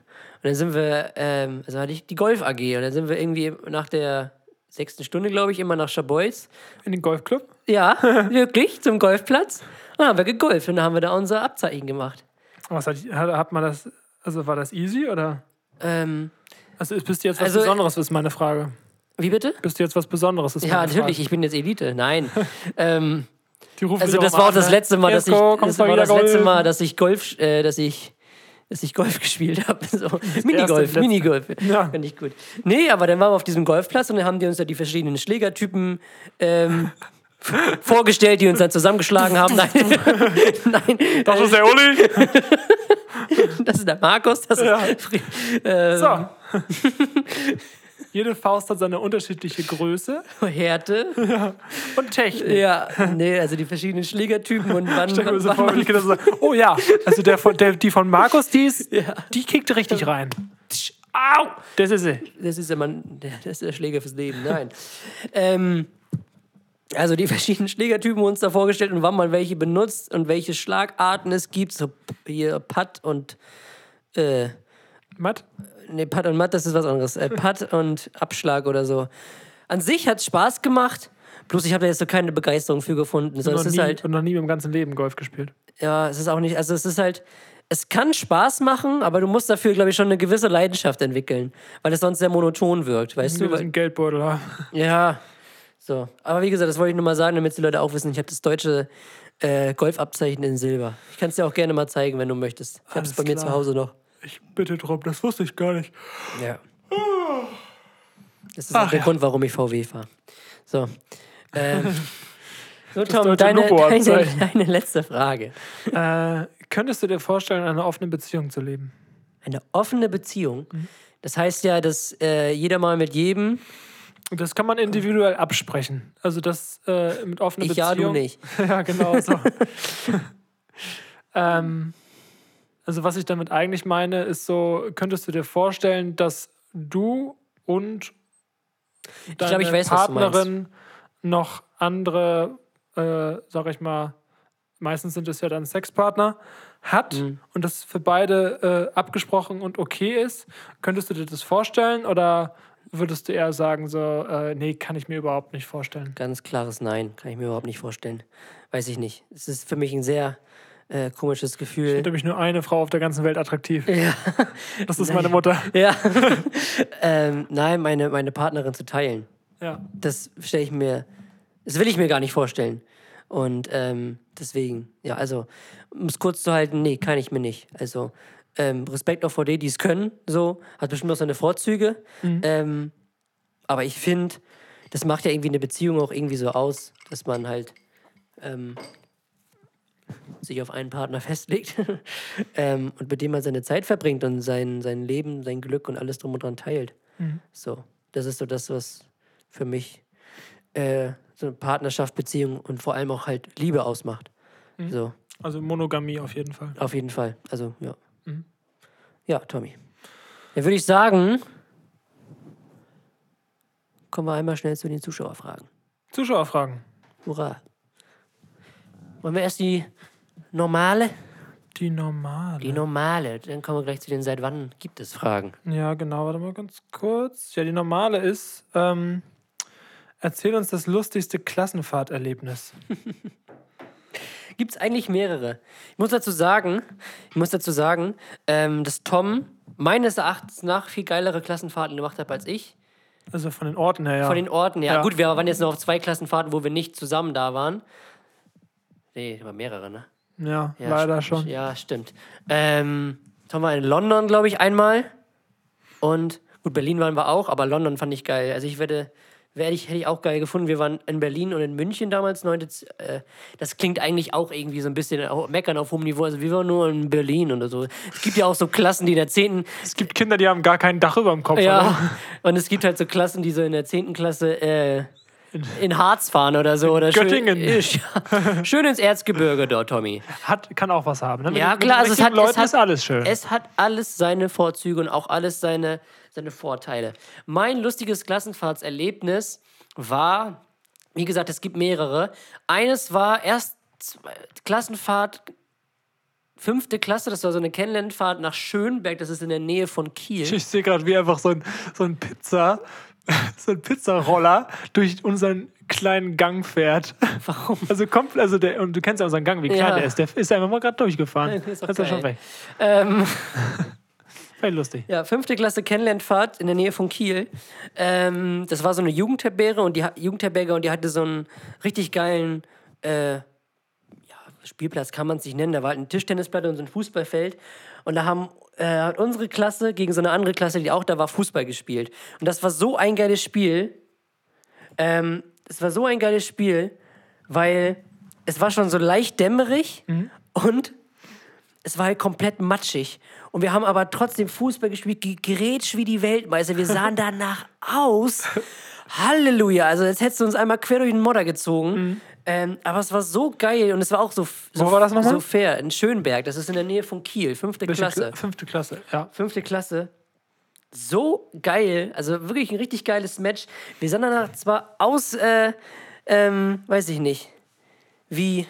dann sind wir, ähm, also hatte ich die Golf AG. Und dann sind wir irgendwie nach der sechsten Stunde, glaube ich, immer nach Schabolz. In den Golfclub? Ja, wirklich, zum Golfplatz. Und dann haben wir gegolft und dann haben wir da unser Abzeichen gemacht. Was hat, hat, man das, also war das easy oder? Ähm, Also ist- bist du jetzt was Also- Besonderes, ist meine Frage. Wie bitte? Bist du jetzt was Besonderes, Ja, natürlich, Frage. ich bin jetzt Elite. Nein. ähm, Also das war auch das letzte Mal, dass ich, das war das letzte. Mal, dass ich Golf, äh, dass ich, dass ich Golf gespielt habe. So. Minigolf. Minigolf. Ja. Finde ich gut. Nee, aber dann waren wir auf diesem Golfplatz und dann haben die uns da die verschiedenen Schlägertypen ähm, vorgestellt, die uns dann zusammengeschlagen haben. Nein, nein, Das ist der Uli. das ist der Markus. Das Ja. ist äh, So. Jede Faust hat seine unterschiedliche Größe Härte. und Technik. Ja, nee, also die verschiedenen Schlägertypen und wann, Stell mir so wann vor, wenn Kinder so sagen, oh ja, also der, von- der, die von Markus, die, ist, die kickt richtig rein. Au! Das ist sie. Das ist der, das ist der Schläger fürs Leben. Nein. ähm, also die verschiedenen Schlägertypen uns da vorgestellt und wann man welche benutzt und welche Schlagarten es gibt. So hier Putt und äh, Matt? Nee, Putt und Matt, das ist was anderes. Äh, Putt und Abschlag oder so. An sich hat es Spaß gemacht. Bloß ich habe da jetzt so keine Begeisterung für gefunden. So, noch, es ist nie, halt, und noch nie im ganzen Leben Golf gespielt. ja, es ist auch nicht, also es ist halt, es kann Spaß machen, aber du musst dafür, glaube ich, schon eine gewisse Leidenschaft entwickeln, weil es sonst sehr monoton wirkt, weißt Du einen Geldbeutel haben. ja, so. Aber wie gesagt, das wollte ich nur mal sagen, damit die Leute auch wissen, ich habe das deutsche äh, Golfabzeichen in Silber. Ich kann es dir auch gerne mal zeigen, wenn du möchtest. Ich habe es bei mir klar. zu Hause noch. Ich bitte drum, das wusste ich gar nicht. Ja. Das ist auch Ach der ja. Grund, warum ich VW fahre. So. Ähm, so, Tom, deine, deine, deine letzte Frage. Äh, könntest du dir vorstellen, eine offene Beziehung zu leben? Eine offene Beziehung. Mhm. Das heißt ja, dass äh, jeder mal mit jedem. Das kann man individuell absprechen. Also das äh, mit offener Ich ja, Beziehung. du nicht. ja, genau so. ähm, also was ich damit eigentlich meine, ist so, könntest du dir vorstellen, dass du und deine glaub, ich weiß. Partnerin noch andere, äh, sag ich mal, meistens sind es ja dann Sexpartner, hat Mhm. und das für beide äh, abgesprochen und okay ist. Könntest du dir das vorstellen oder würdest du eher sagen, so, äh, nee, kann ich mir überhaupt nicht vorstellen? Ganz klares Nein. Kann ich mir überhaupt nicht vorstellen. Weiß ich nicht. Es ist für mich ein sehr äh, komisches Ich Gefühl. finde nämlich nur eine Frau auf der ganzen Welt attraktiv. Ja. Das ist meine Mutter. ja. ähm, nein, meine, meine Partnerin zu teilen. Ja. das stelle ich mir, das will ich mir gar nicht vorstellen. Und ähm, deswegen, ja, also, um es kurz zu halten, nee, kann ich mir nicht. Also, ähm, Respekt auch vor denen, die es können, so, hat bestimmt auch seine Vorzüge. Ähm, aber ich finde, das macht ja irgendwie eine Beziehung auch irgendwie so aus, dass man halt ähm, sich auf einen Partner festlegt ähm, und mit dem man seine Zeit verbringt und sein, sein Leben, sein Glück und alles drum und dran teilt. So, das ist so das, was für mich äh, so eine Partnerschaft, Beziehung und vor allem auch halt Liebe ausmacht. So, Also Monogamie auf jeden Fall. auf jeden Fall. Also, ja. Ja, Tommy. Dann würde ich sagen, kommen wir einmal schnell zu den Zuschauerfragen. Zuschauerfragen. Hurra. Wollen wir erst die normale? Die normale. Die normale. Dann kommen wir gleich zu den seit wann gibt es Fragen. ja, genau. Warte mal ganz kurz. Ja, die normale ist, ähm, erzähl uns das lustigste Klassenfahrterlebnis. Gibt es eigentlich mehrere. Ich muss dazu sagen, ich muss dazu sagen, ähm, dass Tom meines Erachtens nach viel geilere Klassenfahrten gemacht hat als ich. Also von den Orten her, ja. Von den Orten, ja. Ja. Gut, wir waren jetzt noch auf zwei Klassenfahrten, wo wir nicht zusammen da waren. Nee, aber mehrere, ne? ja, Ja, leider schon. Ja, stimmt. Ähm, Tom war in London, glaube ich, einmal. Und gut, Berlin waren wir auch, aber London fand ich geil. Also ich werde, werde ich, hätte ich auch geil gefunden. Wir waren in Berlin und in München damals. Neunte, äh, das klingt eigentlich auch irgendwie so ein bisschen meckern auf hohem Niveau. Also wir waren nur in Berlin oder so. Es gibt ja auch so Klassen, die in der zehnten Es gibt Kinder, die haben gar kein Dach über dem Kopf. oder? ja, und es gibt halt so Klassen, die so in der 10. Klasse äh, in Harz fahren oder so. Oder Göttingen. Schön, schön ins Erzgebirge dort, Tommy. Hat, kann auch was haben. Ne? Mit- Ja, klar, also es hat, Leuten es hat, ist alles schön. Es hat alles seine Vorzüge und auch alles seine, seine Vorteile. Mein lustiges Klassenfahrtserlebnis war, wie gesagt, es gibt mehrere. Eines war erst Klassenfahrt, fünfte Klasse, das war so eine Kennenlernfahrt nach Schönberg, das ist in der Nähe von Kiel. Ich sehe gerade, wie einfach so ein, so ein Pizza, so ein Pizzaroller durch unseren kleinen Gang fährt. Warum? Also kommt, also der, und du kennst ja unseren Gang, wie klein Ja. der ist. Der ist einfach mal gerade durchgefahren. Das ist doch Das ist schon weg. Ähm, lustig. Ja, fünfte Klasse Kennenlernfahrt in der Nähe von Kiel. Ähm, das war so eine Jugendherberge und die Jugendherberge und die hatte so einen richtig geilen äh, ja, Spielplatz, kann man es nicht nennen. Da war halt ein Tischtennisplatte und so ein Fußballfeld. Und da haben, äh, hat unsere Klasse gegen so eine andere Klasse, die auch da war, Fußball gespielt. Und das war so ein geiles Spiel. Ähm, es war so ein geiles Spiel, weil es war schon so leicht dämmerig und es war halt komplett matschig. Und wir haben aber trotzdem Fußball gespielt, ge- gerätsch wie die Weltmeister. Wir sahen danach aus. Halleluja. Also, jetzt hättest du uns einmal quer durch den Modder gezogen. Ähm, aber es war so geil und es war auch so, so, Wo war das nochmal? so fair. In Schönberg. Das ist in der Nähe von Kiel. Fünfte Welche Klasse. Kla- Fünfte Klasse, ja. Fünfte Klasse. So geil. Also wirklich ein richtig geiles Match. Wir sahen danach zwar aus, äh, ähm, weiß ich nicht, wie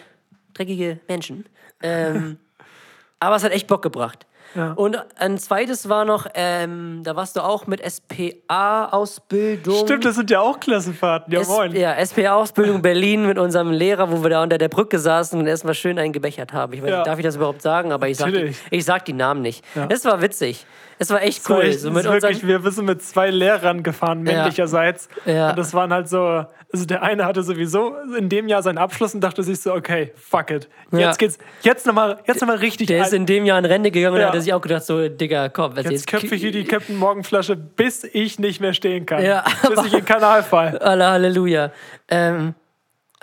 dreckige Menschen. Ähm, aber es hat echt Bock gebracht. Ja. Und ein zweites war noch, ähm, da warst du auch mit SPA-Ausbildung. Stimmt, das sind ja auch Klassenfahrten. Ja, S moin. ja, SPA-Ausbildung Berlin mit unserem Lehrer, wo wir da unter der Brücke saßen und erstmal schön einen gebechert haben. Ich weiß Ja. nicht, darf ich das überhaupt sagen? Aber ich sag, die, ich sag die Namen nicht. Ja. Es war witzig. Es war echt Das war cool. echt, so ist wirklich, wir sind mit zwei Lehrern gefahren, männlicherseits. Ja. Und das waren halt so, also der eine hatte sowieso in dem Jahr seinen Abschluss und dachte sich so, okay, fuck it. Jetzt Ja. geht's, jetzt nochmal jetzt noch mal richtig der ist ein- in dem Jahr in Rente gegangen und Ja. hat sich auch gedacht, so, Digga, komm, was Jetzt köpfe ich hier die Captain Morgan Flasche, bis ich nicht mehr stehen kann. Ja, bis ich in den Kanal fall. Alle Halleluja. Ähm,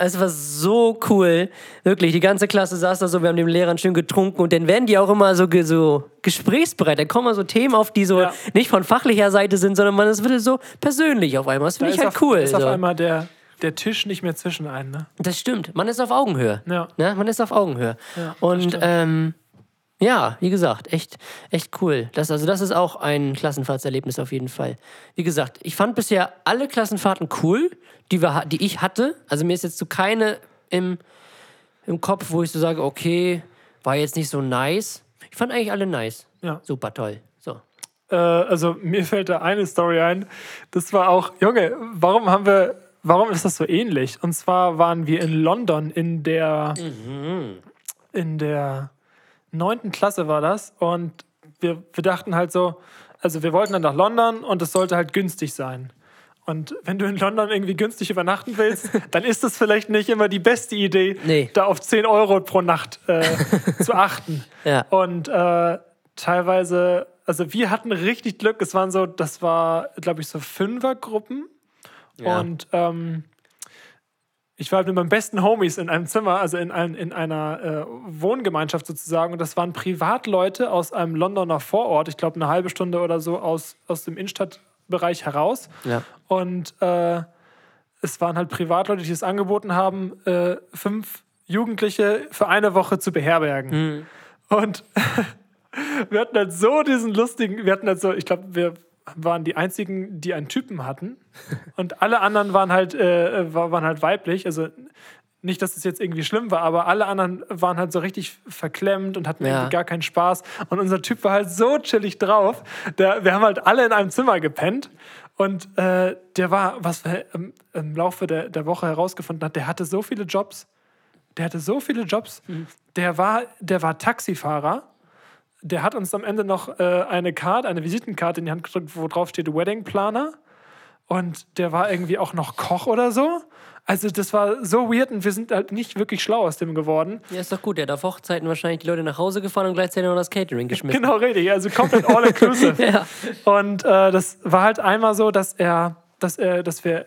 es war so cool. Wirklich, die ganze Klasse saß da so, wir haben dem Lehrern schön getrunken und dann werden die auch immer so, ge- so gesprächsbereit. Da kommen mal so Themen auf, die so Ja. nicht von fachlicher Seite sind, sondern man es wird so persönlich auf einmal. Das Da finde ich ist halt auf, cool. ist auf so. einmal der, der Tisch nicht mehr zwischen einen. Ne? Das stimmt. Man ist auf Augenhöhe. Ja. Ne? Man ist auf Augenhöhe. Ja, und ähm, ja, wie gesagt, echt, echt cool. Das, also das ist auch ein Klassenfahrtserlebnis auf jeden Fall. Wie gesagt, ich fand bisher alle Klassenfahrten cool, die, wir, die ich hatte. Also mir ist jetzt so keine im, im Kopf, wo ich so sage, okay, war jetzt nicht so nice. Ich fand eigentlich alle nice. Ja. Super toll. So. Äh, also mir fällt da eine Story ein. Das war auch, Junge, warum haben wir, warum ist das so ähnlich? Und zwar waren wir in London in der, in der neunten Klasse war das und wir, wir dachten halt so, also wir wollten dann nach London und es sollte halt günstig sein. Und wenn du in London irgendwie günstig übernachten willst, dann ist das vielleicht nicht immer die beste Idee, Nee. da auf 10 Euro pro Nacht äh, zu achten. Ja. Und äh, teilweise, also wir hatten richtig Glück. Es waren so, das war, glaube ich, so Fünfergruppen. Ja. Und ähm, ich war halt mit meinen besten Homies in einem Zimmer, also in, ein, in einer äh, Wohngemeinschaft sozusagen. Und das waren Privatleute aus einem Londoner Vorort, ich glaube eine halbe Stunde oder so aus, aus dem Innenstadtbereich heraus. Ja. Und äh, es waren halt Privatleute, die es angeboten haben, äh, fünf Jugendliche für eine Woche zu beherbergen. Und wir hatten halt so diesen lustigen, wir hatten halt so, ich glaube, wir waren die einzigen, die einen Typen hatten. Und alle anderen waren halt, äh, war- waren halt weiblich. Also nicht, dass es jetzt irgendwie schlimm war, aber alle anderen waren halt so richtig verklemmt und hatten Ja. irgendwie gar keinen Spaß. Und unser Typ war halt so chillig drauf. Der, wir haben halt alle in einem Zimmer gepennt. Und äh, der war, was wir im, im Laufe der, der Woche herausgefunden hat, der hatte so viele Jobs. Der hatte so viele Jobs. Der, war, der war Taxifahrer. Der hat uns am Ende noch äh, eine Karte, eine Visitenkarte in die Hand gedrückt, wo drauf steht Wedding Planer. Und der war irgendwie auch noch Koch oder so. Also das war so weird und wir sind halt nicht wirklich schlau aus dem geworden. Ja, ist doch gut. Der hat auf Hochzeiten wahrscheinlich die Leute nach Hause gefahren und gleichzeitig noch das Catering geschmissen. Genau, richtig. Also komplett all inclusive. Ja. Und äh, das war halt einmal so, dass er, dass er, dass wir,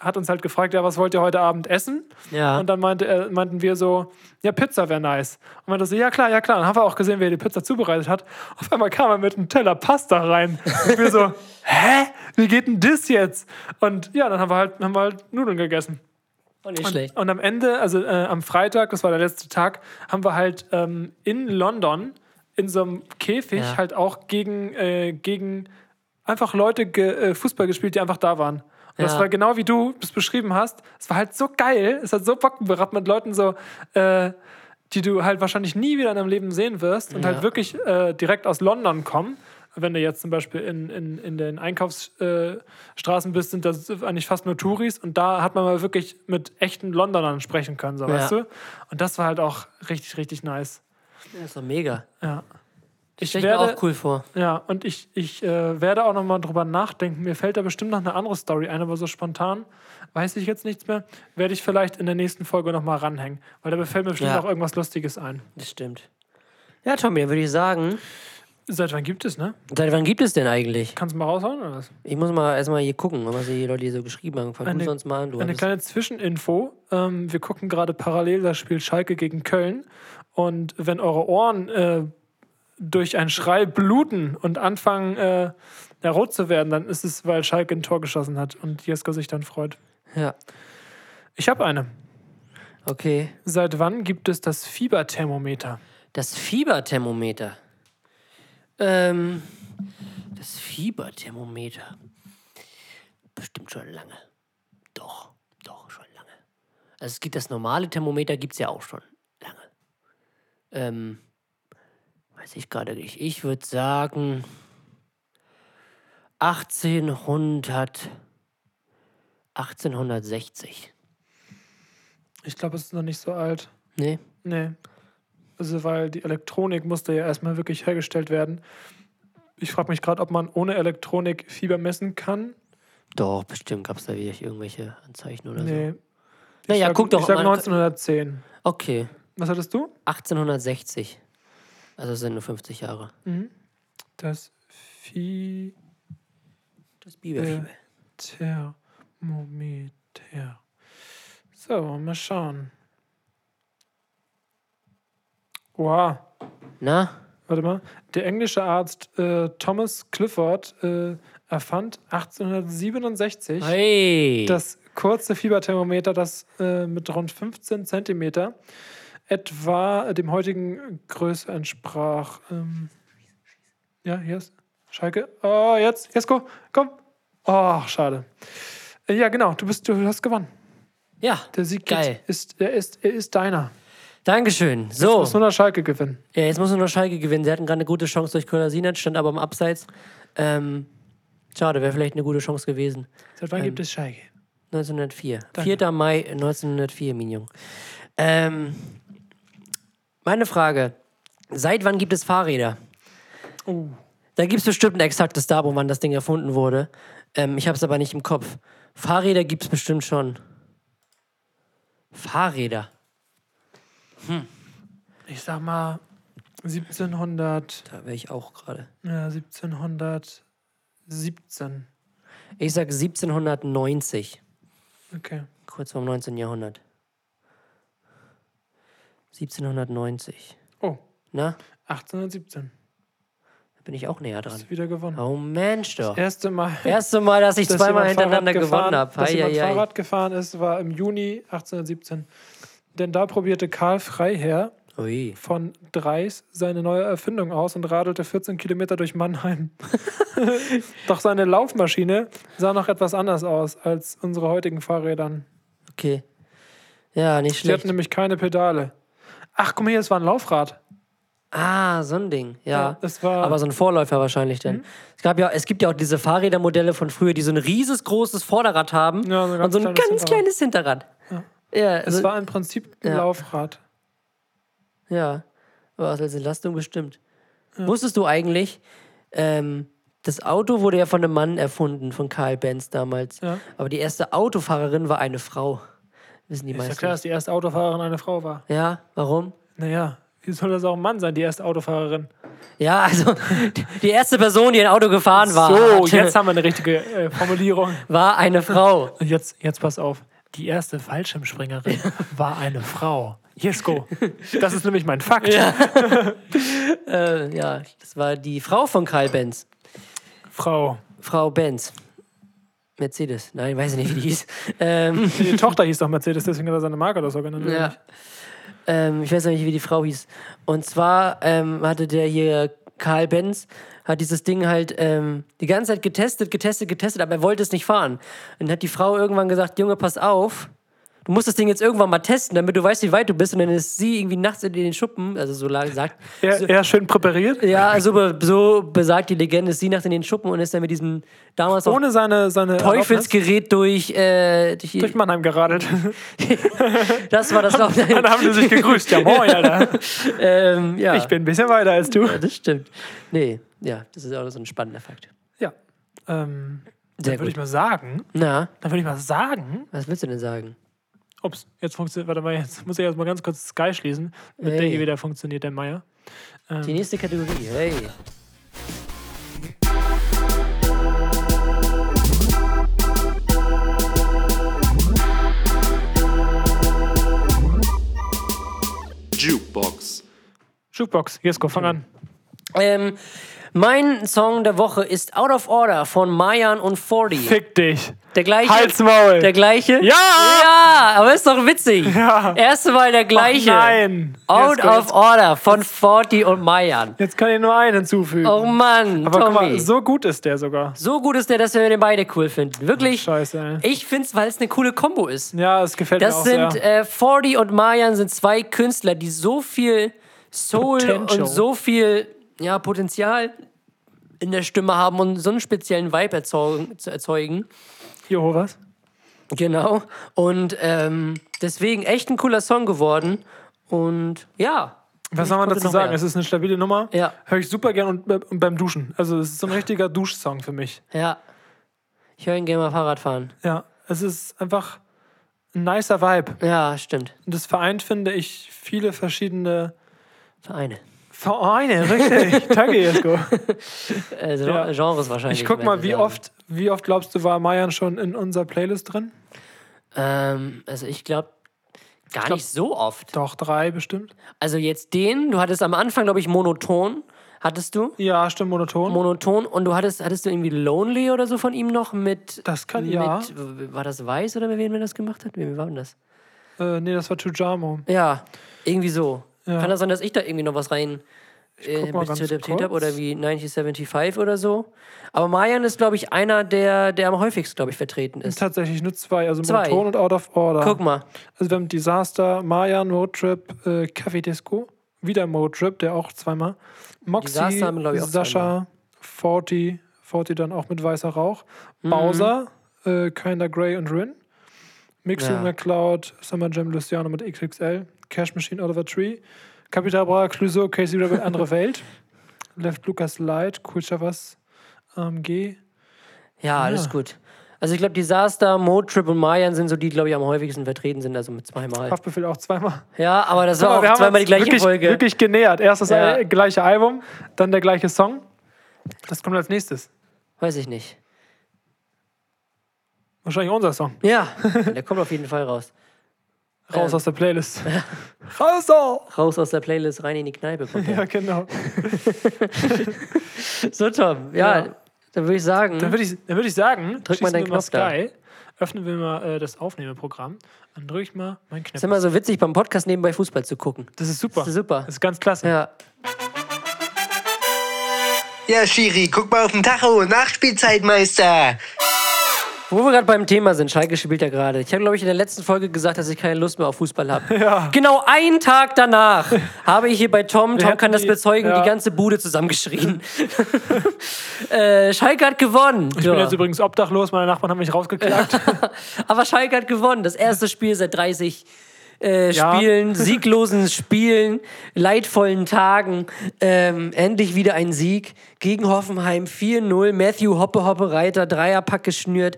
hat uns halt gefragt, ja, was wollt ihr heute Abend essen? Ja. Und dann meinte er, meinten wir so, ja, Pizza wäre nice. Und meinte so, ja klar, ja klar. Dann haben wir auch gesehen, wie er die Pizza zubereitet hat. Auf einmal kam er mit einem Teller Pasta rein. Und wir so, hä? Wie geht denn das jetzt? Und ja, dann haben wir halt, haben wir halt Nudeln gegessen. Oh, nicht schlecht. Und am Ende, also äh, am Freitag, das war der letzte Tag, haben wir halt ähm, in London in so einem Käfig Ja. halt auch gegen, äh, gegen einfach Leute ge äh, Fußball gespielt, die einfach da waren. Und das Ja. war genau wie du es beschrieben hast. Es war halt so geil, es hat so Bock gebracht mit Leuten so, äh, die du halt wahrscheinlich nie wieder in deinem Leben sehen wirst und Ja. halt wirklich äh, direkt aus London kommen. Wenn du jetzt zum Beispiel in, in, in den Einkaufsstraßen äh, bist, sind das eigentlich fast nur Touris und da hat man mal wirklich mit echten Londonern sprechen können, so Ja. weißt du? Und das war halt auch richtig, richtig nice. Das ist doch mega. Ja. Ich Stell ich mir werde, auch cool vor. ja, und ich, ich äh, werde auch nochmal drüber nachdenken. Mir fällt da bestimmt noch eine andere Story ein, aber so spontan weiß ich jetzt nichts mehr. Werde ich vielleicht in der nächsten Folge nochmal ranhängen, weil da fällt mir bestimmt Ja. auch irgendwas Lustiges ein. Das stimmt. Ja, Tommy, dann würde ich sagen, Seit wann gibt es, ne? seit wann gibt es denn eigentlich? Kannst du mal raushauen oder was? Ich muss mal erstmal hier gucken, was die Leute hier so geschrieben haben. Fang Eine- sonst mal an. Du Eine kleine Zwischeninfo. Ähm, wir gucken gerade parallel das Spiel Schalke gegen Köln. Und wenn eure Ohren äh, durch einen Schrei bluten und anfangen, äh, ja, rot zu werden, dann ist es, weil Schalke ein Tor geschossen hat und Jesko sich dann freut. Ja, Ich habe eine. okay. Seit wann gibt es das Fieberthermometer? Das Fieberthermometer. Ähm, das Fieberthermometer. Bestimmt schon lange. Doch, doch, schon lange. Also es gibt das normale Thermometer, gibt es ja auch schon lange. Ähm, Weiß ich gerade nicht. Ich würde sagen 1800. 1860. Ich glaube, es ist noch nicht so alt. Nee. Nee. Also, weil die Elektronik musste ja erstmal wirklich hergestellt werden. Ich frage mich gerade, ob man ohne Elektronik Fieber messen kann. Doch, bestimmt gab es da wieder irgendwelche Anzeichen oder Nee. so. Naja, sag, guck doch Ich sag mal. 1910. Okay, Was hattest du? 1860. Also es sind nur 50 Jahre. Das Fieberthermometer. Das Biberfieber. So, mal schauen. Wow. Na? Warte mal. Der englische Arzt äh, Thomas Clifford äh, erfand 1867 Hey! das kurze Fieberthermometer, das äh, mit rund 15 Zentimeter etwa dem heutigen Größe entsprach. Ähm, ja, hier ist Schalke. Oh, jetzt, Jesko, komm. Oh, schade. Äh, ja, genau, du, bist, du hast gewonnen. ja, Der Sieg Geil. ist, er ist, er ist deiner. Dankeschön. So, musst nur noch Schalke gewinnen. ja, jetzt muss nur noch Schalke gewinnen. Sie hatten gerade eine gute Chance durch Kolasinac, stand aber im Abseits. Ähm, schade, wäre vielleicht eine gute Chance gewesen. Seit wann gibt es Schalke? 1904. 4. Mai 1904, Minion. Ähm, meine Frage: Seit wann gibt es Fahrräder? Oh. Da gibt es bestimmt ein exaktes Datum, wann das Ding erfunden wurde. Ähm, ich habe es aber nicht im Kopf. Fahrräder gibt es bestimmt schon. Fahrräder. Ich sag mal 1700, Da wäre ich auch gerade. ja, 1717. Ich sag 1790. Okay. Kurz vorm 19. Jahrhundert. 1790. Oh, Na, 1817. da bin ich auch näher dran. Hast du wieder gewonnen. Oh Mensch, doch. Erste Mal. Erste Mal, dass ich dass zweimal hintereinander Fahrrad gewonnen gefahren- habe. Dass jemand. Fahrrad gefahren ist, war im Juni 1817. Denn da probierte Karl Freiherr Ui. von Dreis seine neue Erfindung aus und radelte 14 Kilometer durch Mannheim. Doch seine Laufmaschine sah noch etwas anders aus als unsere heutigen Fahrrädern. Okay. Ja, nicht Sie schlecht. hatten nämlich keine Pedale. Ach, guck mal hier, es war ein Laufrad. Ah, so ein Ding. Ja. War. Aber so ein Vorläufer wahrscheinlich denn. Mhm. Es, gab ja, es gibt ja auch diese Fahrrädermodelle von früher, die so ein rieses großes Vorderrad haben Ja, so und so ein ganz ganz kleines kleines Hinterrad. Ja, es also, war im Prinzip ein Ja. Laufrad. ja. Aber als Entlastung bestimmt. Wusstest du eigentlich, ähm, das Auto wurde ja von einem Mann erfunden, von Karl Benz damals. Ja. Aber die erste Autofahrerin war eine Frau. Wissen die Ist ja meisten. klar, dass die erste Autofahrerin eine Frau war. Ja, warum? Naja, wie soll das auch ein Mann sein, die erste Autofahrerin? Ja, also die- erste Person, die ein Auto gefahren war, So, hatte- jetzt haben wir eine richtige äh, Formulierung. war eine Frau. Und jetzt, jetzt pass auf. Die erste Fallschirmspringerin war eine Frau. Jesko. Das ist nämlich mein Fakt. Äh, ja, das war die Frau von Karl Benz. Frau. Frau Benz. Mercedes. Nein, weiß ich nicht, wie die hieß. Ähm, Die Tochter hieß doch Mercedes, deswegen hat er seine Marke oder so genannt. ja. ähm, ich weiß noch nicht, wie die Frau hieß. Und zwar ähm, hatte der hier Karl Benz hat dieses Ding halt ähm, die ganze Zeit getestet, getestet, getestet, aber er wollte es nicht fahren. Und dann hat die Frau irgendwann gesagt, Junge, pass auf, du musst das Ding jetzt irgendwann mal testen, damit du weißt, wie weit du bist. Und dann ist sie irgendwie nachts in den Schuppen, also so lang sagt, Er, er schön präpariert. ja, so, so besagt die Legende, ist sie nachts in den Schuppen und ist dann mit diesem damals Ohne seine, seine Teufelsgerät durch, äh, durch, durch Mannheim geradelt. das war das noch. Dann haben sie sich gegrüßt. Ja, moin, Alter. ähm, ja. Ich bin ein bisschen weiter als du. Ja, das stimmt. Nee, ja, das ist auch so ein spannender Fakt. Ja. Ähm, Sehr dann würde ich mal sagen, Na, dann würde ich mal sagen, was willst du denn sagen? Ups, jetzt funktioniert, warte mal, jetzt muss ich erst mal ganz kurz Sky schließen, mit der Hey. hier wieder funktioniert, der Meier. Die nächste Kategorie, hey. Jukebox. Jukebox, Jesko, fang an. Ähm, mein Song der Woche ist Out of Order von Mayan und 40. Fick dich. Der gleiche. Halt's Maul. Der gleiche? Ja! Ja, aber ist doch witzig. Ja. Erste Mal der gleiche. Ach nein. Out Jesko, of jetzt, Order von 40 und Mayan. jetzt kann ich nur einen hinzufügen. Oh Mann, Aber guck Tommy. mal, so gut ist der sogar. So gut ist der, dass wir den beide cool finden. Wirklich. Scheiße, ey. Ich find's, weil es eine coole Kombo ist. Ja, es gefällt mir Das auch sind, sehr. äh, 40 und Mayan sind zwei Künstler, die so viel Soul Potential. und so viel ja, Potenzial in der Stimme haben und so einen speziellen Vibe zu erzeugen. Jehovas. Genau. Und ähm, deswegen echt ein cooler Song geworden. Und ja. Was soll man dazu sagen? mehr. Es ist eine stabile Nummer. Ja. Höre ich super gern und, und beim Duschen. Also es ist so ein richtiger Duschsong für mich. Ja. Ich höre ihn gerne mal Fahrrad fahren. Ja, es ist einfach ein nicer Vibe. Ja, stimmt. Und das vereint, finde ich, viele verschiedene Vereine. Vereine, richtig. Danke, Jesko. Also Ja. Genres wahrscheinlich. Ich guck mal, wir wie sagen. oft, wie oft glaubst du, war Mayan schon in unserer Playlist drin? Ähm, also ich glaube gar glaub- nicht so oft. Doch, drei bestimmt. Also jetzt den, du hattest am Anfang, glaube ich, monoton. Hattest du? Ja, stimmt, monoton. Monoton und du hattest, hattest du irgendwie Lonely oder so von ihm noch mit. Das kann- mit, ja. War das Weiß oder mit wem er das gemacht hat? Wie war denn das? äh, nee, das war Tujamo. Ja, irgendwie so. Ja. Kann das sein, dass ich da irgendwie noch was rein äh, interpretiert habe oder wie 1975 oder so? Aber Mayan ist, glaube ich, einer, der, der am häufigsten, glaube ich, vertreten ist. Tatsächlich nur zwei, also Zwei. monoton und out of order. Guck mal. Also wir haben Disaster, Mayan, Roadtrip, äh, Café Disco, wieder Motrip, der auch zweimal. Moxie, Disaster haben ich, auch Sascha, 40, 40 dann auch mit weißer Rauch. Mhm. Bowser, äh, Kinder Grey und Rin. Mixu Ja. McCloud, Summer Jam Luciano mit XXL, Cash Machine Oliver Tree, Capital Bra, Clouseau, Casey Rebel, Andere Welt, Left Lucas Light, Cool Chavas, AMG. Ja, alles Ja. gut. Also ich glaube, Disaster, Motrip und Mayan sind so die, glaube ich, am häufigsten vertreten sind, also mit zweimal. Haftbefehl auch zweimal. Ja, aber das war wir auch zweimal die gleiche wirklich, Folge. Wirklich genähert. Erst das Ja. gleiche Album, dann der gleiche Song. Das kommt als nächstes. Weiß ich nicht. Wahrscheinlich unser Song. Ja, der kommt auf jeden Fall raus. Raus Ähm. aus der Playlist. Raus da! Raus aus der Playlist, rein in die Kneipe. Kommt der. Ja, genau. So, Tom. Ja, Ja. dann würde ich sagen. Dann würde ich, dann würd ich sagen, Drück mal deinen Knopf da. Sky, öffnen wir mal äh, das Aufnahmeprogramm, dann drücke ich mal meinen ist Knopf. immer so witzig, beim Podcast nebenbei Fußball zu gucken. Das ist super. Das ist super. Das ist ganz klasse. Ja. Ja, Schiri, guck mal auf den Tacho. Nachspielzeit, Meister. Wo wir gerade beim Thema sind, Schalke spielt ja gerade. Ich habe, glaube ich, in der letzten Folge gesagt, dass ich keine Lust mehr auf Fußball habe. Ja. Genau einen Tag danach habe ich hier bei Tom, Tom kann das die- bezeugen, ja. die ganze Bude zusammengeschrien. äh, Schalke hat gewonnen. Ich bin jetzt übrigens obdachlos, meine Nachbarn haben mich rausgeklagt. Aber Schalke hat gewonnen. Das erste Spiel seit 30 äh, Ja. Spielen, sieglosen Spielen, leidvollen Tagen. Ähm, endlich wieder ein Sieg gegen Hoffenheim 4-0. Matthew Hoppe Hoppe Reiter, Dreierpack geschnürt.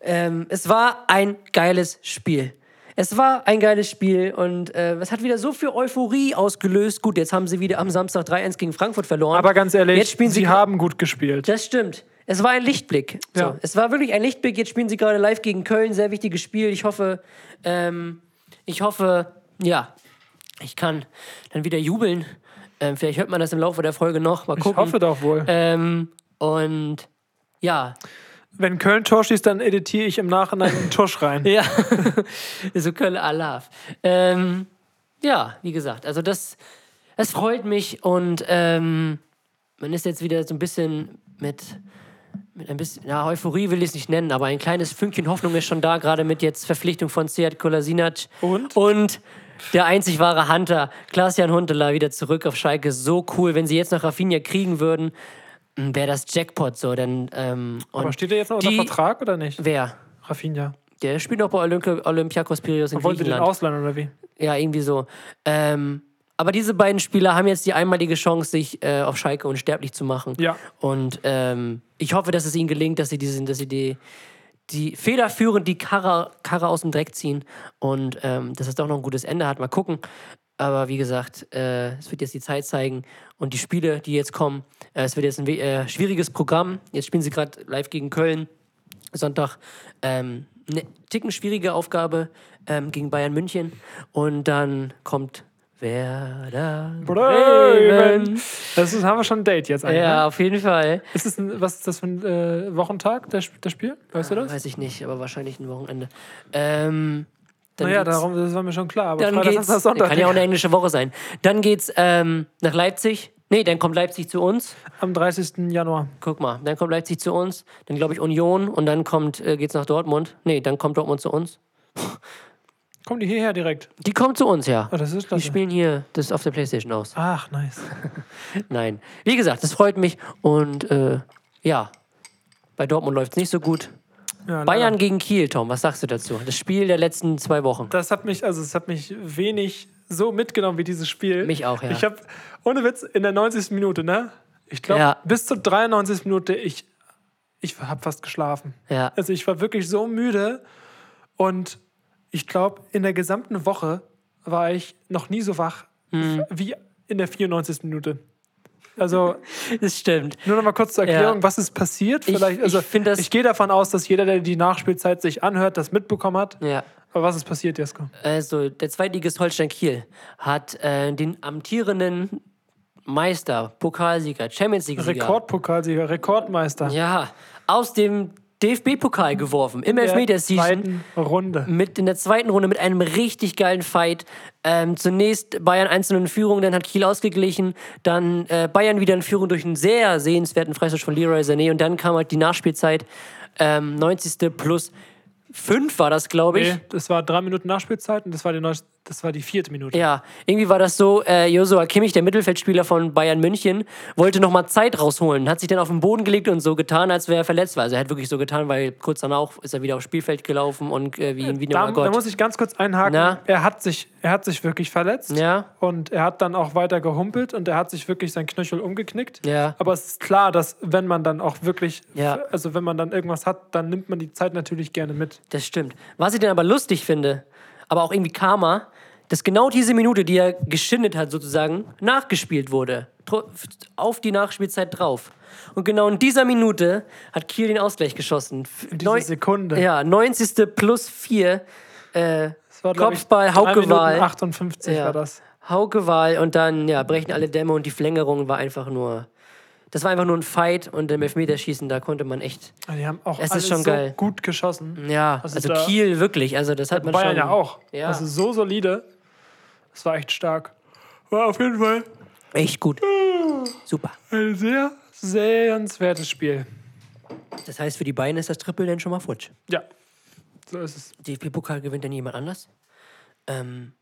Ähm, es war ein geiles Spiel. Es war ein geiles Spiel und äh, es hat wieder so viel Euphorie ausgelöst. Gut, jetzt haben sie wieder am Samstag 3-1 gegen Frankfurt verloren. Aber ganz ehrlich, jetzt spielen sie, sie haben gut gespielt. das stimmt. Es war ein Lichtblick. So. Ja. Es war wirklich ein Lichtblick. Jetzt spielen sie gerade live gegen Köln. Sehr wichtiges Spiel. Ich hoffe, ähm, ich hoffe, ja, ich kann dann wieder jubeln. Ähm, vielleicht hört man das im Laufe der Folge noch. Mal Ich gucken. hoffe doch wohl. Ähm, und ja, Wenn Köln Tor schießt, dann editiere ich im Nachhinein einen Tusch rein. ja, so Köln Alaf. Ähm, ja, wie gesagt, also das, das freut mich und ähm, man ist jetzt wieder so ein bisschen mit, mit ein bisschen, ja, Euphorie will ich es nicht nennen, aber ein kleines Fünkchen Hoffnung ist schon da, gerade mit jetzt Verpflichtung von Seat Kolasinac Und? und der einzig wahre Hunter, Klaas-Jan Huntelaar, wieder zurück auf Schalke. So cool, wenn sie jetzt noch Rafinha kriegen würden, wäre das Jackpot so. Denn, ähm, Aber steht er jetzt noch unter die- Vertrag oder nicht? Wer? Rafinha. Der spielt noch bei Olympi Olympiakos Piraeus in Wollte den Griechenland. ausleihen oder wie? Ja, irgendwie so. Ähm, aber diese beiden Spieler haben jetzt die einmalige Chance, sich äh, auf Schalke unsterblich zu machen. Ja. Und ähm, ich hoffe, dass es ihnen gelingt, dass sie diesen, dass sie die, die federführend die Karre, Karre aus dem Dreck ziehen und ähm, dass es doch noch ein gutes Ende hat. Mal gucken. Aber wie gesagt, äh, es wird jetzt die Zeit zeigen und die Spiele, die jetzt kommen, äh, es wird jetzt ein äh, schwieriges Programm. Jetzt spielen sie gerade live gegen Köln. Sonntag ähm, eine Ticken schwierige Aufgabe ähm, gegen Bayern München. Und dann kommt Werder Bremen. Das ist, haben wir schon ein Date jetzt eigentlich. Ja, Ne? auf jeden Fall. Ist das ein, was ist das für ein äh, Wochentag, das, das Spiel? Weißt du das? Weiß ich nicht, aber wahrscheinlich ein Wochenende. Ähm, Naja, darum, das war mir schon klar. Aber dann Freitag, geht's, Samstag, Sonntag. kann ja auch eine englische Woche sein. Dann geht's ähm, nach Leipzig. Nee, dann kommt Leipzig zu uns. Am 30. Januar. Guck mal, dann kommt Leipzig zu uns. Dann glaube ich Union und dann kommt, äh, geht's nach Dortmund. Nee, dann kommt Dortmund zu uns. Kommen die hierher direkt? Die kommen zu uns, ja. Oh, das ist Die spielen hier das auf der Playstation aus. Ach, nice. Nein. Wie gesagt, das freut mich. Und äh, ja, bei Dortmund läuft es nicht so gut. Ja, Bayern leider. gegen Kiel, Tom, was sagst du dazu? Das Spiel der letzten zwei Wochen. Das hat mich, also es hat mich wenig so mitgenommen wie dieses Spiel. Mich auch, ja. Ich habe, ohne Witz, in der 90. Minute, ne? Ich glaube, Ja. bis zur 93. Minute, ich, ich habe fast geschlafen. Ja. Also ich war wirklich so müde und ich glaube, in der gesamten Woche war ich noch nie so wach Mhm. wie in der 94. Minute. Also Das stimmt. nur noch mal kurz zur Erklärung, Ja. was ist passiert. Ich- Vielleicht, ich also das- ich gehe davon aus, dass jeder, der die Nachspielzeit sich anhört, das mitbekommen hat. Ja. Aber was ist passiert, Jesko? Also, der Zweitligist Holstein Kiel hat äh, den amtierenden Meister, Pokalsieger, Champions League-Sieger. Rekordpokalsieger, Rekordmeister. Ja, aus dem DFB-Pokal geworfen, im zweiten Runde. Mit in der zweiten Runde mit einem richtig geilen Fight. Ähm, zunächst Bayern einzeln in Führung, dann hat Kiel ausgeglichen, dann äh, Bayern wieder in Führung durch einen sehr sehenswerten Freistoß von Leroy Sané und dann kam halt die Nachspielzeit. Ähm, 90. plus 5 war das, glaube ich. Nee, das war drei Minuten Nachspielzeit und das war die, neues- das war die vierte Minute. Ja, irgendwie war das so, äh, Josua Kimmich, der Mittelfeldspieler von Bayern München, wollte nochmal Zeit rausholen, hat sich dann auf den Boden gelegt und so getan, als wäre er verletzt war. Also er hat wirklich so getan, weil kurz danach ist er wieder aufs Spielfeld gelaufen und äh, wie ein wie Da, ein da muss ich ganz kurz einhaken. Na? Er hat, sich, er hat sich wirklich verletzt. Ja. Und er hat dann auch weiter gehumpelt und er hat sich wirklich sein Knöchel umgeknickt. Ja. Aber es ist klar, dass wenn man dann auch wirklich, Ja. also wenn man dann irgendwas hat, dann nimmt man die Zeit natürlich gerne mit. Das stimmt. Was ich dann aber lustig finde, aber auch irgendwie Karma, dass genau diese Minute, die er geschindet hat, sozusagen, nachgespielt wurde. Auf die Nachspielzeit drauf. Und genau in dieser Minute hat Kiel den Ausgleich geschossen. In dieser Sekunde. Ja, 90. plus 4. Äh, Das war, Kopfball, drei Hauke Minuten Wahl. 58 Ja. war das. Hauke Wahl und dann ja, brechen alle Dämme und die Verlängerung war einfach nur. Das war einfach nur ein Fight und im Elfmeterschießen, da konnte man echt. Die haben auch Es ist schon so geil. gut geschossen. Ja, Also also, Kiel wirklich. Also das hat man Bayern schon. ja auch. Ja. Also so solide. Das war echt stark. War auf jeden Fall Echt gut. Super. ein sehr sehenswertes Spiel. Das heißt, für die Beine ist das Triple dann schon mal futsch. Ja, so ist es. DFB-Pokal gewinnt dann jemand anders. Ähm,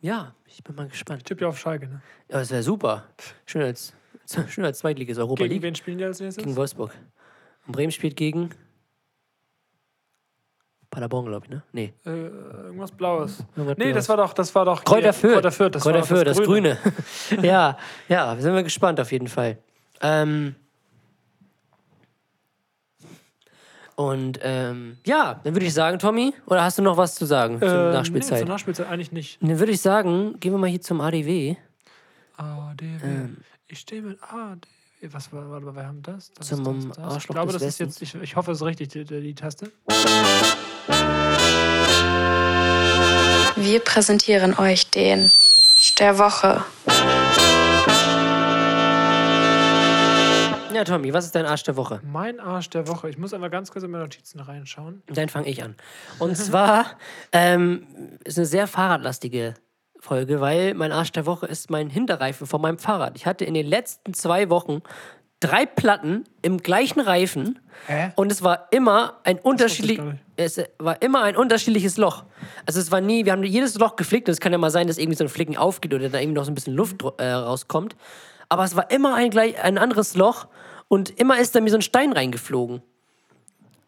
ja, ich bin mal gespannt. Tipp ja auf Schalke, ne? Ja, das wäre super. Schön als, schön als Zweitliges Europa Gegen League wen spielen die als nächstes? gegen Wolfsburg. Und Bremen spielt gegen Paderborn, glaube ich, ne? Nee. Äh, irgendwas Blaues. Irgendwas Nee, Blaues. das war doch, das war doch. Kräuter Fürth. Kräuter Fürth, das Kräuter Fürth, das Grüne. ja, ja, sind wir gespannt auf jeden Fall. Ähm, und ähm, ja, dann würde ich sagen, Tommy, oder hast du noch was zu sagen zur Äh, Nachspielzeit? Nee, zur Nachspielzeit eigentlich nicht. dann würde ich sagen, gehen wir mal hier zum ADW. ADW. Ähm. ich stehe mit ADW. Was war, warte mal, wir haben das? das, Zum das, das. Ich glaube, das ist jetzt, ich, ich hoffe, es ist richtig, die, die Taste. Wir präsentieren euch den der Woche. Ja, Tommy, was ist dein Arsch der Woche? Mein Arsch der Woche. Ich muss einmal ganz kurz in meine Notizen reinschauen. Dann fange ich an. Und zwar ähm, ist eine sehr fahrradlastige Folge, weil mein Arsch der Woche ist mein Hinterreifen von meinem Fahrrad. Ich hatte in den letzten zwei Wochen drei Platten im gleichen Reifen Hä? und es war immer ein unterschiedlich, es war immer ein unterschiedliches Loch. Also es war nie, wir haben jedes Loch geflickt und es kann ja mal sein, dass irgendwie so ein Flicken aufgeht oder da irgendwie noch so ein bisschen Luft äh, rauskommt. Aber es war immer ein, gleich, ein anderes Loch und immer ist da mir so ein Stein reingeflogen.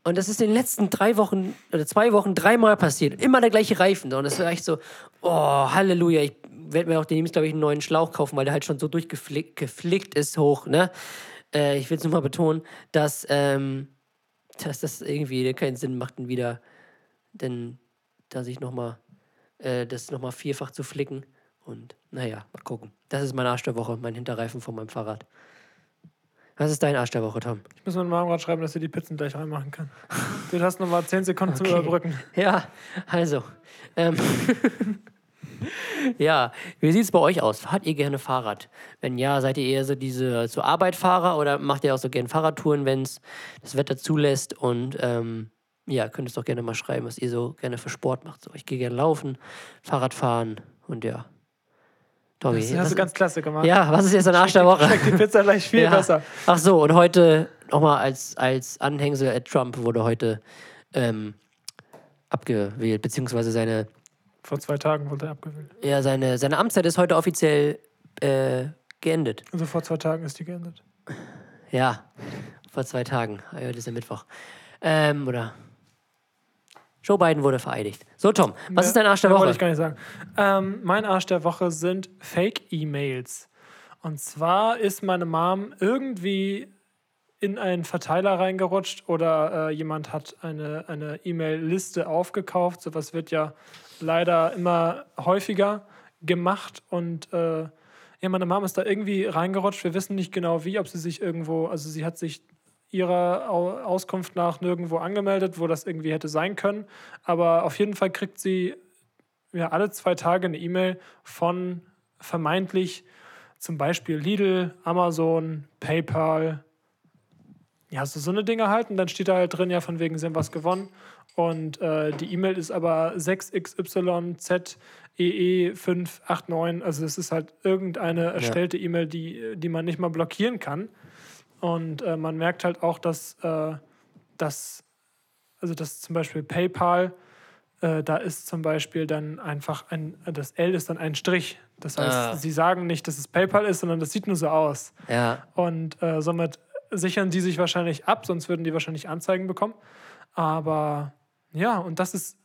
Und das ist in den letzten drei Wochen oder zwei Wochen dreimal passiert. Immer der gleiche Reifen. Und das war echt so, oh, Halleluja. Ich werde mir auch demnächst, glaube ich, einen neuen Schlauch kaufen, weil der halt schon so durchgeflickt geflickt ist hoch. Ne? Äh, ich will es nur mal betonen, dass, ähm, dass das irgendwie keinen Sinn macht, wieder, denn da sich nochmal, äh, das nochmal vierfach zu flicken. Und naja, mal gucken. Das ist mein Arsch der Woche, mein Hinterreifen von meinem Fahrrad. Was ist dein Arsch der Woche, Tom? Ich muss meinem Mama gerade schreiben, dass sie die Pizzen gleich reinmachen kann. Du hast noch mal 10 Sekunden zum Überbrücken. Ja, also. Ähm, ja, wie sieht es bei euch aus? Fahrt ihr gerne Fahrrad? Wenn ja, seid ihr eher so diese zur Arbeit Fahrer oder macht ihr auch so gerne Fahrradtouren, wenn es das Wetter zulässt? Und ähm, ja, könnt es doch gerne mal schreiben, was ihr so gerne für Sport macht. So, ich gehe gerne laufen, Fahrrad fahren und ja. Tommy, Das hast du ganz klasse gemacht. ja, was ist jetzt ein Arsch der Woche? Schmeckt die Pizza gleich viel Ja. besser. Ach so, und heute nochmal als, als Anhängsel, äh, Trump wurde heute ähm, abgewählt, beziehungsweise seine Vor zwei Tagen wurde er abgewählt. Ja, seine, seine Amtszeit ist heute offiziell äh, geendet. Also vor zwei Tagen ist die geendet. Ja, vor zwei Tagen. Ah, Heute ist ja Mittwoch. Ähm, oder. Joe Biden wurde vereidigt. So, Tom, was ist dein Arsch der Woche? Wollte ich gar nicht sagen. Ähm, mein Arsch der Woche sind Fake-E-Mails. Und zwar ist meine Mom irgendwie in einen Verteiler reingerutscht oder äh, jemand hat eine eine E-Mail-Liste aufgekauft. Sowas wird ja leider immer häufiger gemacht und äh, ja, meine Mom ist da irgendwie reingerutscht. Wir wissen nicht genau wie, ob sie sich irgendwo, also sie hat sich ihrer Au- Auskunft nach nirgendwo angemeldet, wo das irgendwie hätte sein können. Aber auf jeden Fall kriegt sie ja alle zwei Tage eine E-Mail von vermeintlich zum Beispiel Lidl, Amazon, PayPal. Ja, so, so eine Dinge halt. Und dann steht da halt drin, ja, von wegen, sie haben was gewonnen. Und äh, die E-Mail ist aber 6XYZEE589. Also es ist halt irgendeine erstellte E-Mail, die, die man nicht mal blockieren kann. Und äh, man merkt halt auch, dass, äh, dass, also dass zum Beispiel PayPal, äh, da ist zum Beispiel dann einfach ein, das L ist dann ein Strich. Das heißt, Ah. sie sagen nicht, dass es PayPal ist, sondern das sieht nur so aus. Ja, Und äh, somit sichern die sich wahrscheinlich ab, sonst würden die wahrscheinlich Anzeigen bekommen. Aber ja, und das ist,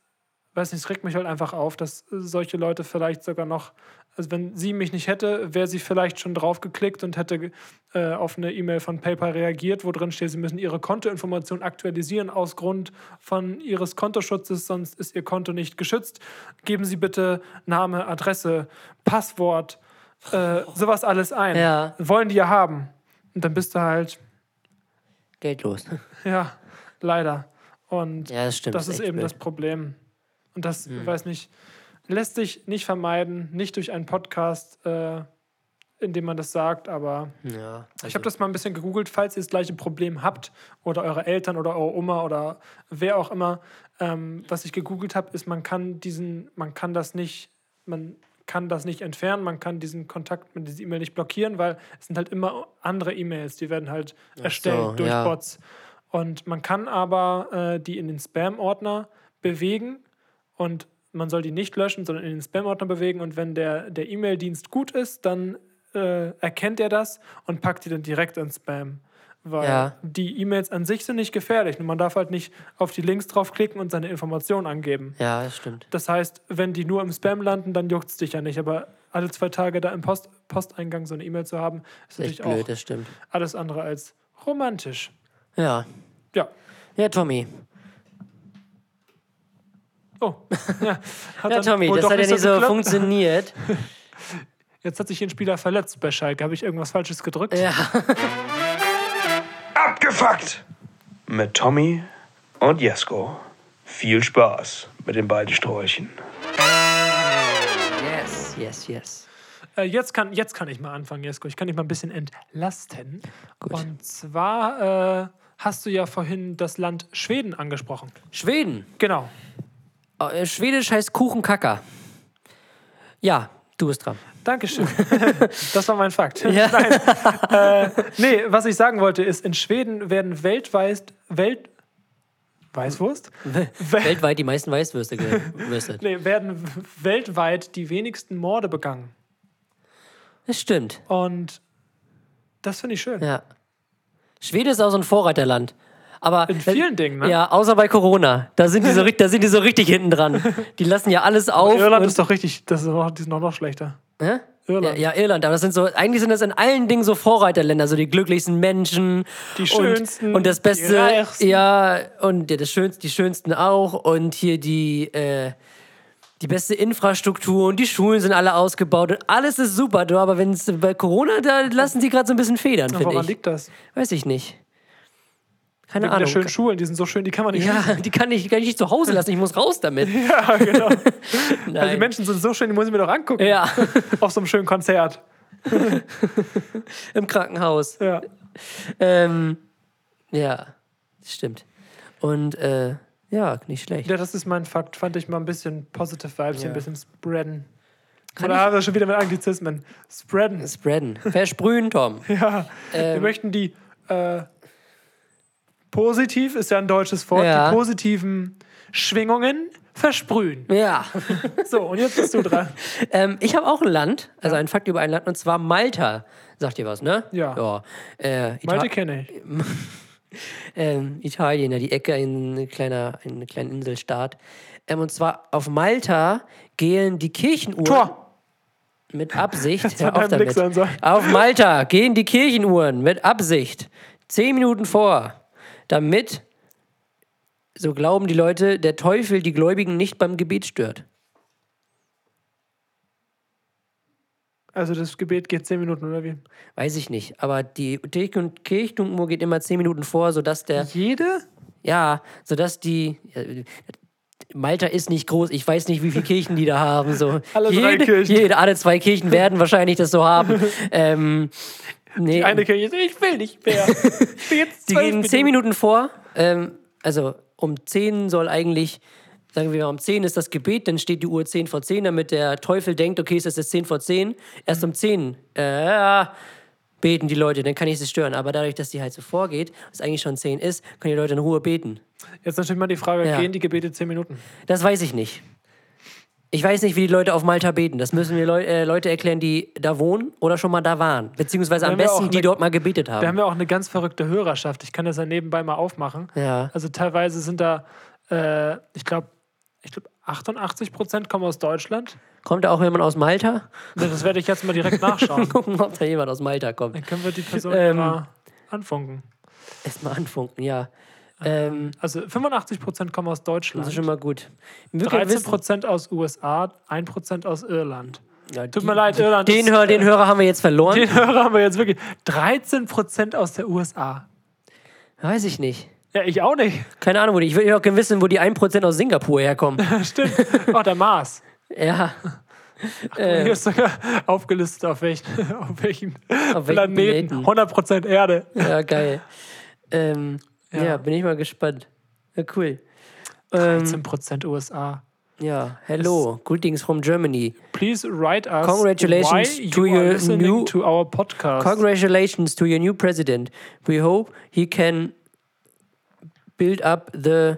weiß nicht, es regt mich halt einfach auf, dass solche Leute vielleicht sogar noch, also wenn sie mich nicht hätte, wäre sie vielleicht schon drauf geklickt und hätte äh, auf eine E-Mail von PayPal reagiert, wo drin steht, sie müssen ihre Kontoinformationen aktualisieren aus Grund von ihres Kontoschutzes, sonst ist ihr Konto nicht geschützt. Geben Sie bitte Name, Adresse, Passwort, äh, sowas alles ein. Ja. Wollen die ja haben. Und dann bist du halt, geldlos. ja, leider. Und Ja, das stimmt. das ist eben blöd. das Problem. Und das, Mhm. weiß nicht, lässt sich nicht vermeiden, nicht durch einen Podcast, äh, in dem man das sagt, aber Ja, ich habe das mal ein bisschen gegoogelt, falls ihr das gleiche Problem habt oder eure Eltern oder eure Oma oder wer auch immer. Ähm, was ich gegoogelt habe, ist, man kann diesen, man kann das nicht, man kann das nicht entfernen, man kann diesen Kontakt mit dieser E-Mail nicht blockieren, weil es sind halt immer andere E-Mails, die werden halt erstellt durch ja. Bots. Und man kann aber äh, die in den Spam-Ordner bewegen und man soll die nicht löschen, sondern in den Spam-Ordner bewegen. Und wenn der, der E-Mail-Dienst gut ist, dann äh, erkennt er das und packt die dann direkt in Spam. Weil Ja. die E-Mails an sich sind nicht gefährlich. Nur man darf halt nicht auf die Links draufklicken und seine Informationen angeben. Ja, das stimmt. Das heißt, wenn die nur im Spam landen, dann juckt es dich ja nicht. Aber alle zwei Tage da im Post Posteingang so eine E-Mail zu haben, ist Echt natürlich blöd, auch das stimmt. alles andere als romantisch. Ja. Ja. Ja, Tommy. Oh. Ja, Ja, dann Tommy, das hat ja nicht so geklappt. funktioniert. Jetzt hat sich ein Spieler verletzt bei Schalke. Habe ich irgendwas Falsches gedrückt? Ja. Abgefuckt! Mit Tommy und Jesko. Viel Spaß mit den beiden Sträuchen. Yes, yes, yes. Äh, jetzt, kann, jetzt kann ich mal anfangen, Jesko. Ich kann dich mal ein bisschen entlasten. Und zwar äh, hast du ja vorhin das Land Schweden angesprochen. Schweden. Genau. Äh, Schwedisch heißt Kuchenkacker. Ja, du bist dran. Dankeschön. das war mein Fakt. Ja. Nein. Äh, nee, was ich sagen wollte, ist, in Schweden werden weltweit. Welt, Weißwurst? Wel- Weltweit die meisten Weißwürste gewürstet. Nee, werden weltweit die wenigsten Morde begangen. Das stimmt. Und das finde ich schön. Ja. Schweden ist auch so ein Vorreiterland. Aber In vielen Dingen, ne? Ja, außer bei Corona. Da sind die so, da sind die so richtig hinten dran. Die lassen ja alles auf. Irland und- ist doch richtig, das ist noch, die sind noch, noch schlechter. Hä? Irland. Ja, ja, Irland, aber das sind so, eigentlich sind das in allen Dingen so Vorreiterländer, so die glücklichsten Menschen. Die schönsten, Und, und das Beste, ja, und ja, das schönste, die schönsten auch. Und hier die, äh, die beste Infrastruktur und die Schulen sind alle ausgebaut und alles ist super. du, Aber wenn es bei Corona, da lassen die gerade so ein bisschen federn, finde woran ich. liegt das? Weiß ich nicht. Keine Wegen der Ahnung. schönen Schulen, die sind so schön, die kann man nicht ja, schließen. die kann ich, kann ich nicht zu Hause lassen, ich muss raus damit. Ja, genau. Also die. Menschen sind so schön, die muss ich mir doch angucken. Ja, Auf so einem schönen Konzert. im Krankenhaus. Ja. Ähm, ja, das stimmt. Und äh, ja, nicht schlecht. ja, das ist mein Fakt. Fand ich mal ein bisschen positive Vibes, Ja. ein bisschen spreaden. Kann Oder haben wir schon wieder mit Anglizismen? Spreaden. Spreaden. Versprühen, Tom. Ja. Wir Ähm, möchten die äh, positiv, ist ja ein deutsches Wort, Ja. die positiven Schwingungen versprühen. Ja. So, und jetzt bist du dran. ähm, ich habe auch ein Land, also ein Fakt über ein Land, und zwar Malta. Sagt ihr was, ne? Ja. ja. Äh, Ita Malte kenne ich. Ähm, Italien, ja, die Ecke, ein kleiner, eine kleine Inselstaat. Ähm, und zwar auf Malta gehen die Kirchenuhren. Tor! Mit Absicht. Hör auf damit. Auf Malta gehen die Kirchenuhren mit Absicht. Zehn Minuten vor. Damit, so glauben die Leute, der Teufel die Gläubigen nicht beim Gebet stört. Also das Gebet geht zehn Minuten, oder wie? Weiß ich nicht. Aber die Kirchenuhr geht immer zehn Minuten vor, sodass der. Jede? Ja, sodass die. ja, Malta ist nicht groß. Ich weiß nicht, wie viele Kirchen die da haben. So. Alle jede, drei Kirchen. Jede, alle zwei Kirchen werden wahrscheinlich das so haben. ähm, nee, Eine Kirche, ich will nicht mehr. Ich will jetzt die gehen zehn Minuten vor. Ähm, also um 10 soll eigentlich, sagen wir mal, um 10 ist das Gebet, dann steht die Uhr 10 vor 10, damit der Teufel denkt, okay, es ist jetzt 10 vor 10. Erst um 10 äh, beten die Leute, dann kann ich sie stören. Aber dadurch, dass die halt so vorgeht, es eigentlich schon 10 ist, können die Leute in Ruhe beten. Jetzt natürlich mal die Frage, Ja. gehen die Gebete zehn Minuten? Das weiß ich nicht. Ich weiß nicht, wie die Leute auf Malta beten. Das müssen mir Leu äh, Leute erklären, die da wohnen oder schon mal da waren. Beziehungsweise am besten, auch die eine- dort mal gebetet Wir haben. haben ja auch eine ganz verrückte Hörerschaft. Ich kann das ja nebenbei mal aufmachen. Ja. Also teilweise sind da, äh, ich glaube, ich glaub 88 Prozent kommen aus Deutschland. Kommt da auch jemand aus Malta? Das werde ich jetzt mal direkt nachschauen. Gucken, ob da jemand aus Malta kommt. Dann können wir die Person Ähm. mal anfunken. Erstmal anfunken, ja. Ähm, Also 85 Prozent kommen aus das Deutschland. ist schon mal gut. Wirklich 13 wissen- Prozent aus USA, 1 Prozent aus Irland. Ja, Tut die- mir leid, Irland. Den, ist- Hör, den Hörer haben wir jetzt verloren. Den Hörer haben wir jetzt wirklich. 13 Prozent aus der USA. Weiß ich nicht. Ja, ich auch nicht. Keine Ahnung, wo die. Ich will auch gerne wissen, wo die 1% aus Singapur herkommen. Stimmt. Oh, der Mars. ja. Hier ist sogar aufgelistet, auf welchen, auf welchen Auf Planeten. Planeten. 100% Erde. Ja, geil. Ähm, ja. Ja. bin ich mal gespannt. Ja, cool. Ähm, 13% USA. ja, hello. Greetings from Germany. Please write us Congratulations to you are your listening new- to our podcast. Congratulations to your new president. We hope he can build up the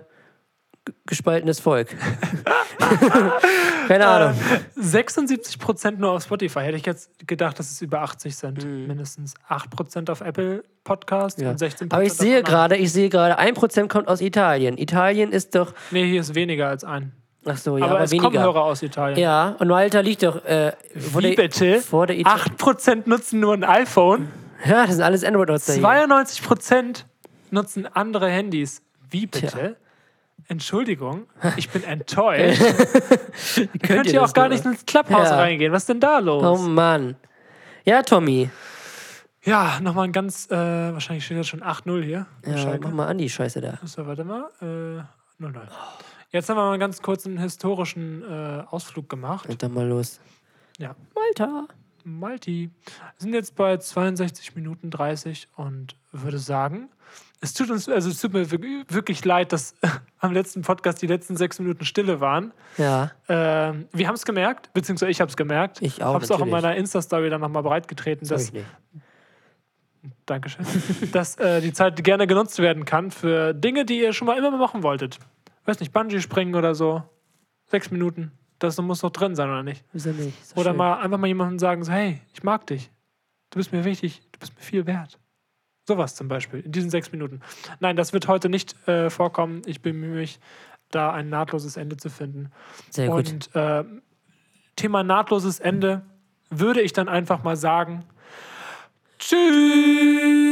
gespaltenes Volk. Keine Ahnung. 76% nur auf Spotify. Hätte ich jetzt gedacht, dass es über 80 sind. Mindestens 8% auf Apple Podcast Mhm. Ja. und 16% Aber ich sehe gerade, ich sehe gerade, 1% kommt aus Italien. Italien ist doch. Nee, hier ist weniger als ein. Ach so, ja, aber, aber, es kommen weniger. Hörer aus Italien. Ja, und Malta liegt doch. Äh, vor Wie der, bitte? Vor der Ita 8% nutzen nur ein iPhone. Ja, das sind alles Android-Nutzer hier. 92% nutzen andere Handys. Wie bitte? Entschuldigung, ich bin enttäuscht. Ihr könnt ihr ja auch das gar nicht ins Clubhouse Ja. reingehen. Was ist denn da Oh los? Mann. Ja, Tommy. Ja, nochmal ein ganz, äh, wahrscheinlich steht jetzt schon 8-0 hier. Ja, Schalke. mach mal an die Scheiße da. So, warte mal. Äh, 0-0. Jetzt haben wir mal einen ganz kurzen historischen äh, Ausflug gemacht. Und dann mal los. Ja, Malta. Malti. Wir sind jetzt bei 62 Minuten 30 und würde sagen, es tut uns, also es tut mir wir- wirklich leid, dass am letzten Podcast die letzten sechs Minuten Stille waren. Ja. Ähm, wir haben es gemerkt, beziehungsweise ich habe es gemerkt. Ich auch, habe es auch in meiner Insta-Story dann nochmal breitgetreten, Sag dass, ich nicht. Dankeschön, dass äh, die Zeit gerne genutzt werden kann für Dinge, die ihr schon mal immer mal machen wolltet. Weiß nicht, Bungee springen oder so. Sechs Minuten. Das muss doch drin sein, oder nicht? Wieso nicht? Doch Oder schön. mal einfach mal jemandem sagen, so, hey, ich mag dich. Du bist mir wichtig, du bist mir viel wert. Sowas zum Beispiel, in diesen sechs Minuten. Nein, das wird heute nicht äh, vorkommen. Ich bemühe mich, da ein nahtloses Ende zu finden. Sehr gut. Und äh, Thema nahtloses Ende würde ich dann einfach mal sagen. Tschüss!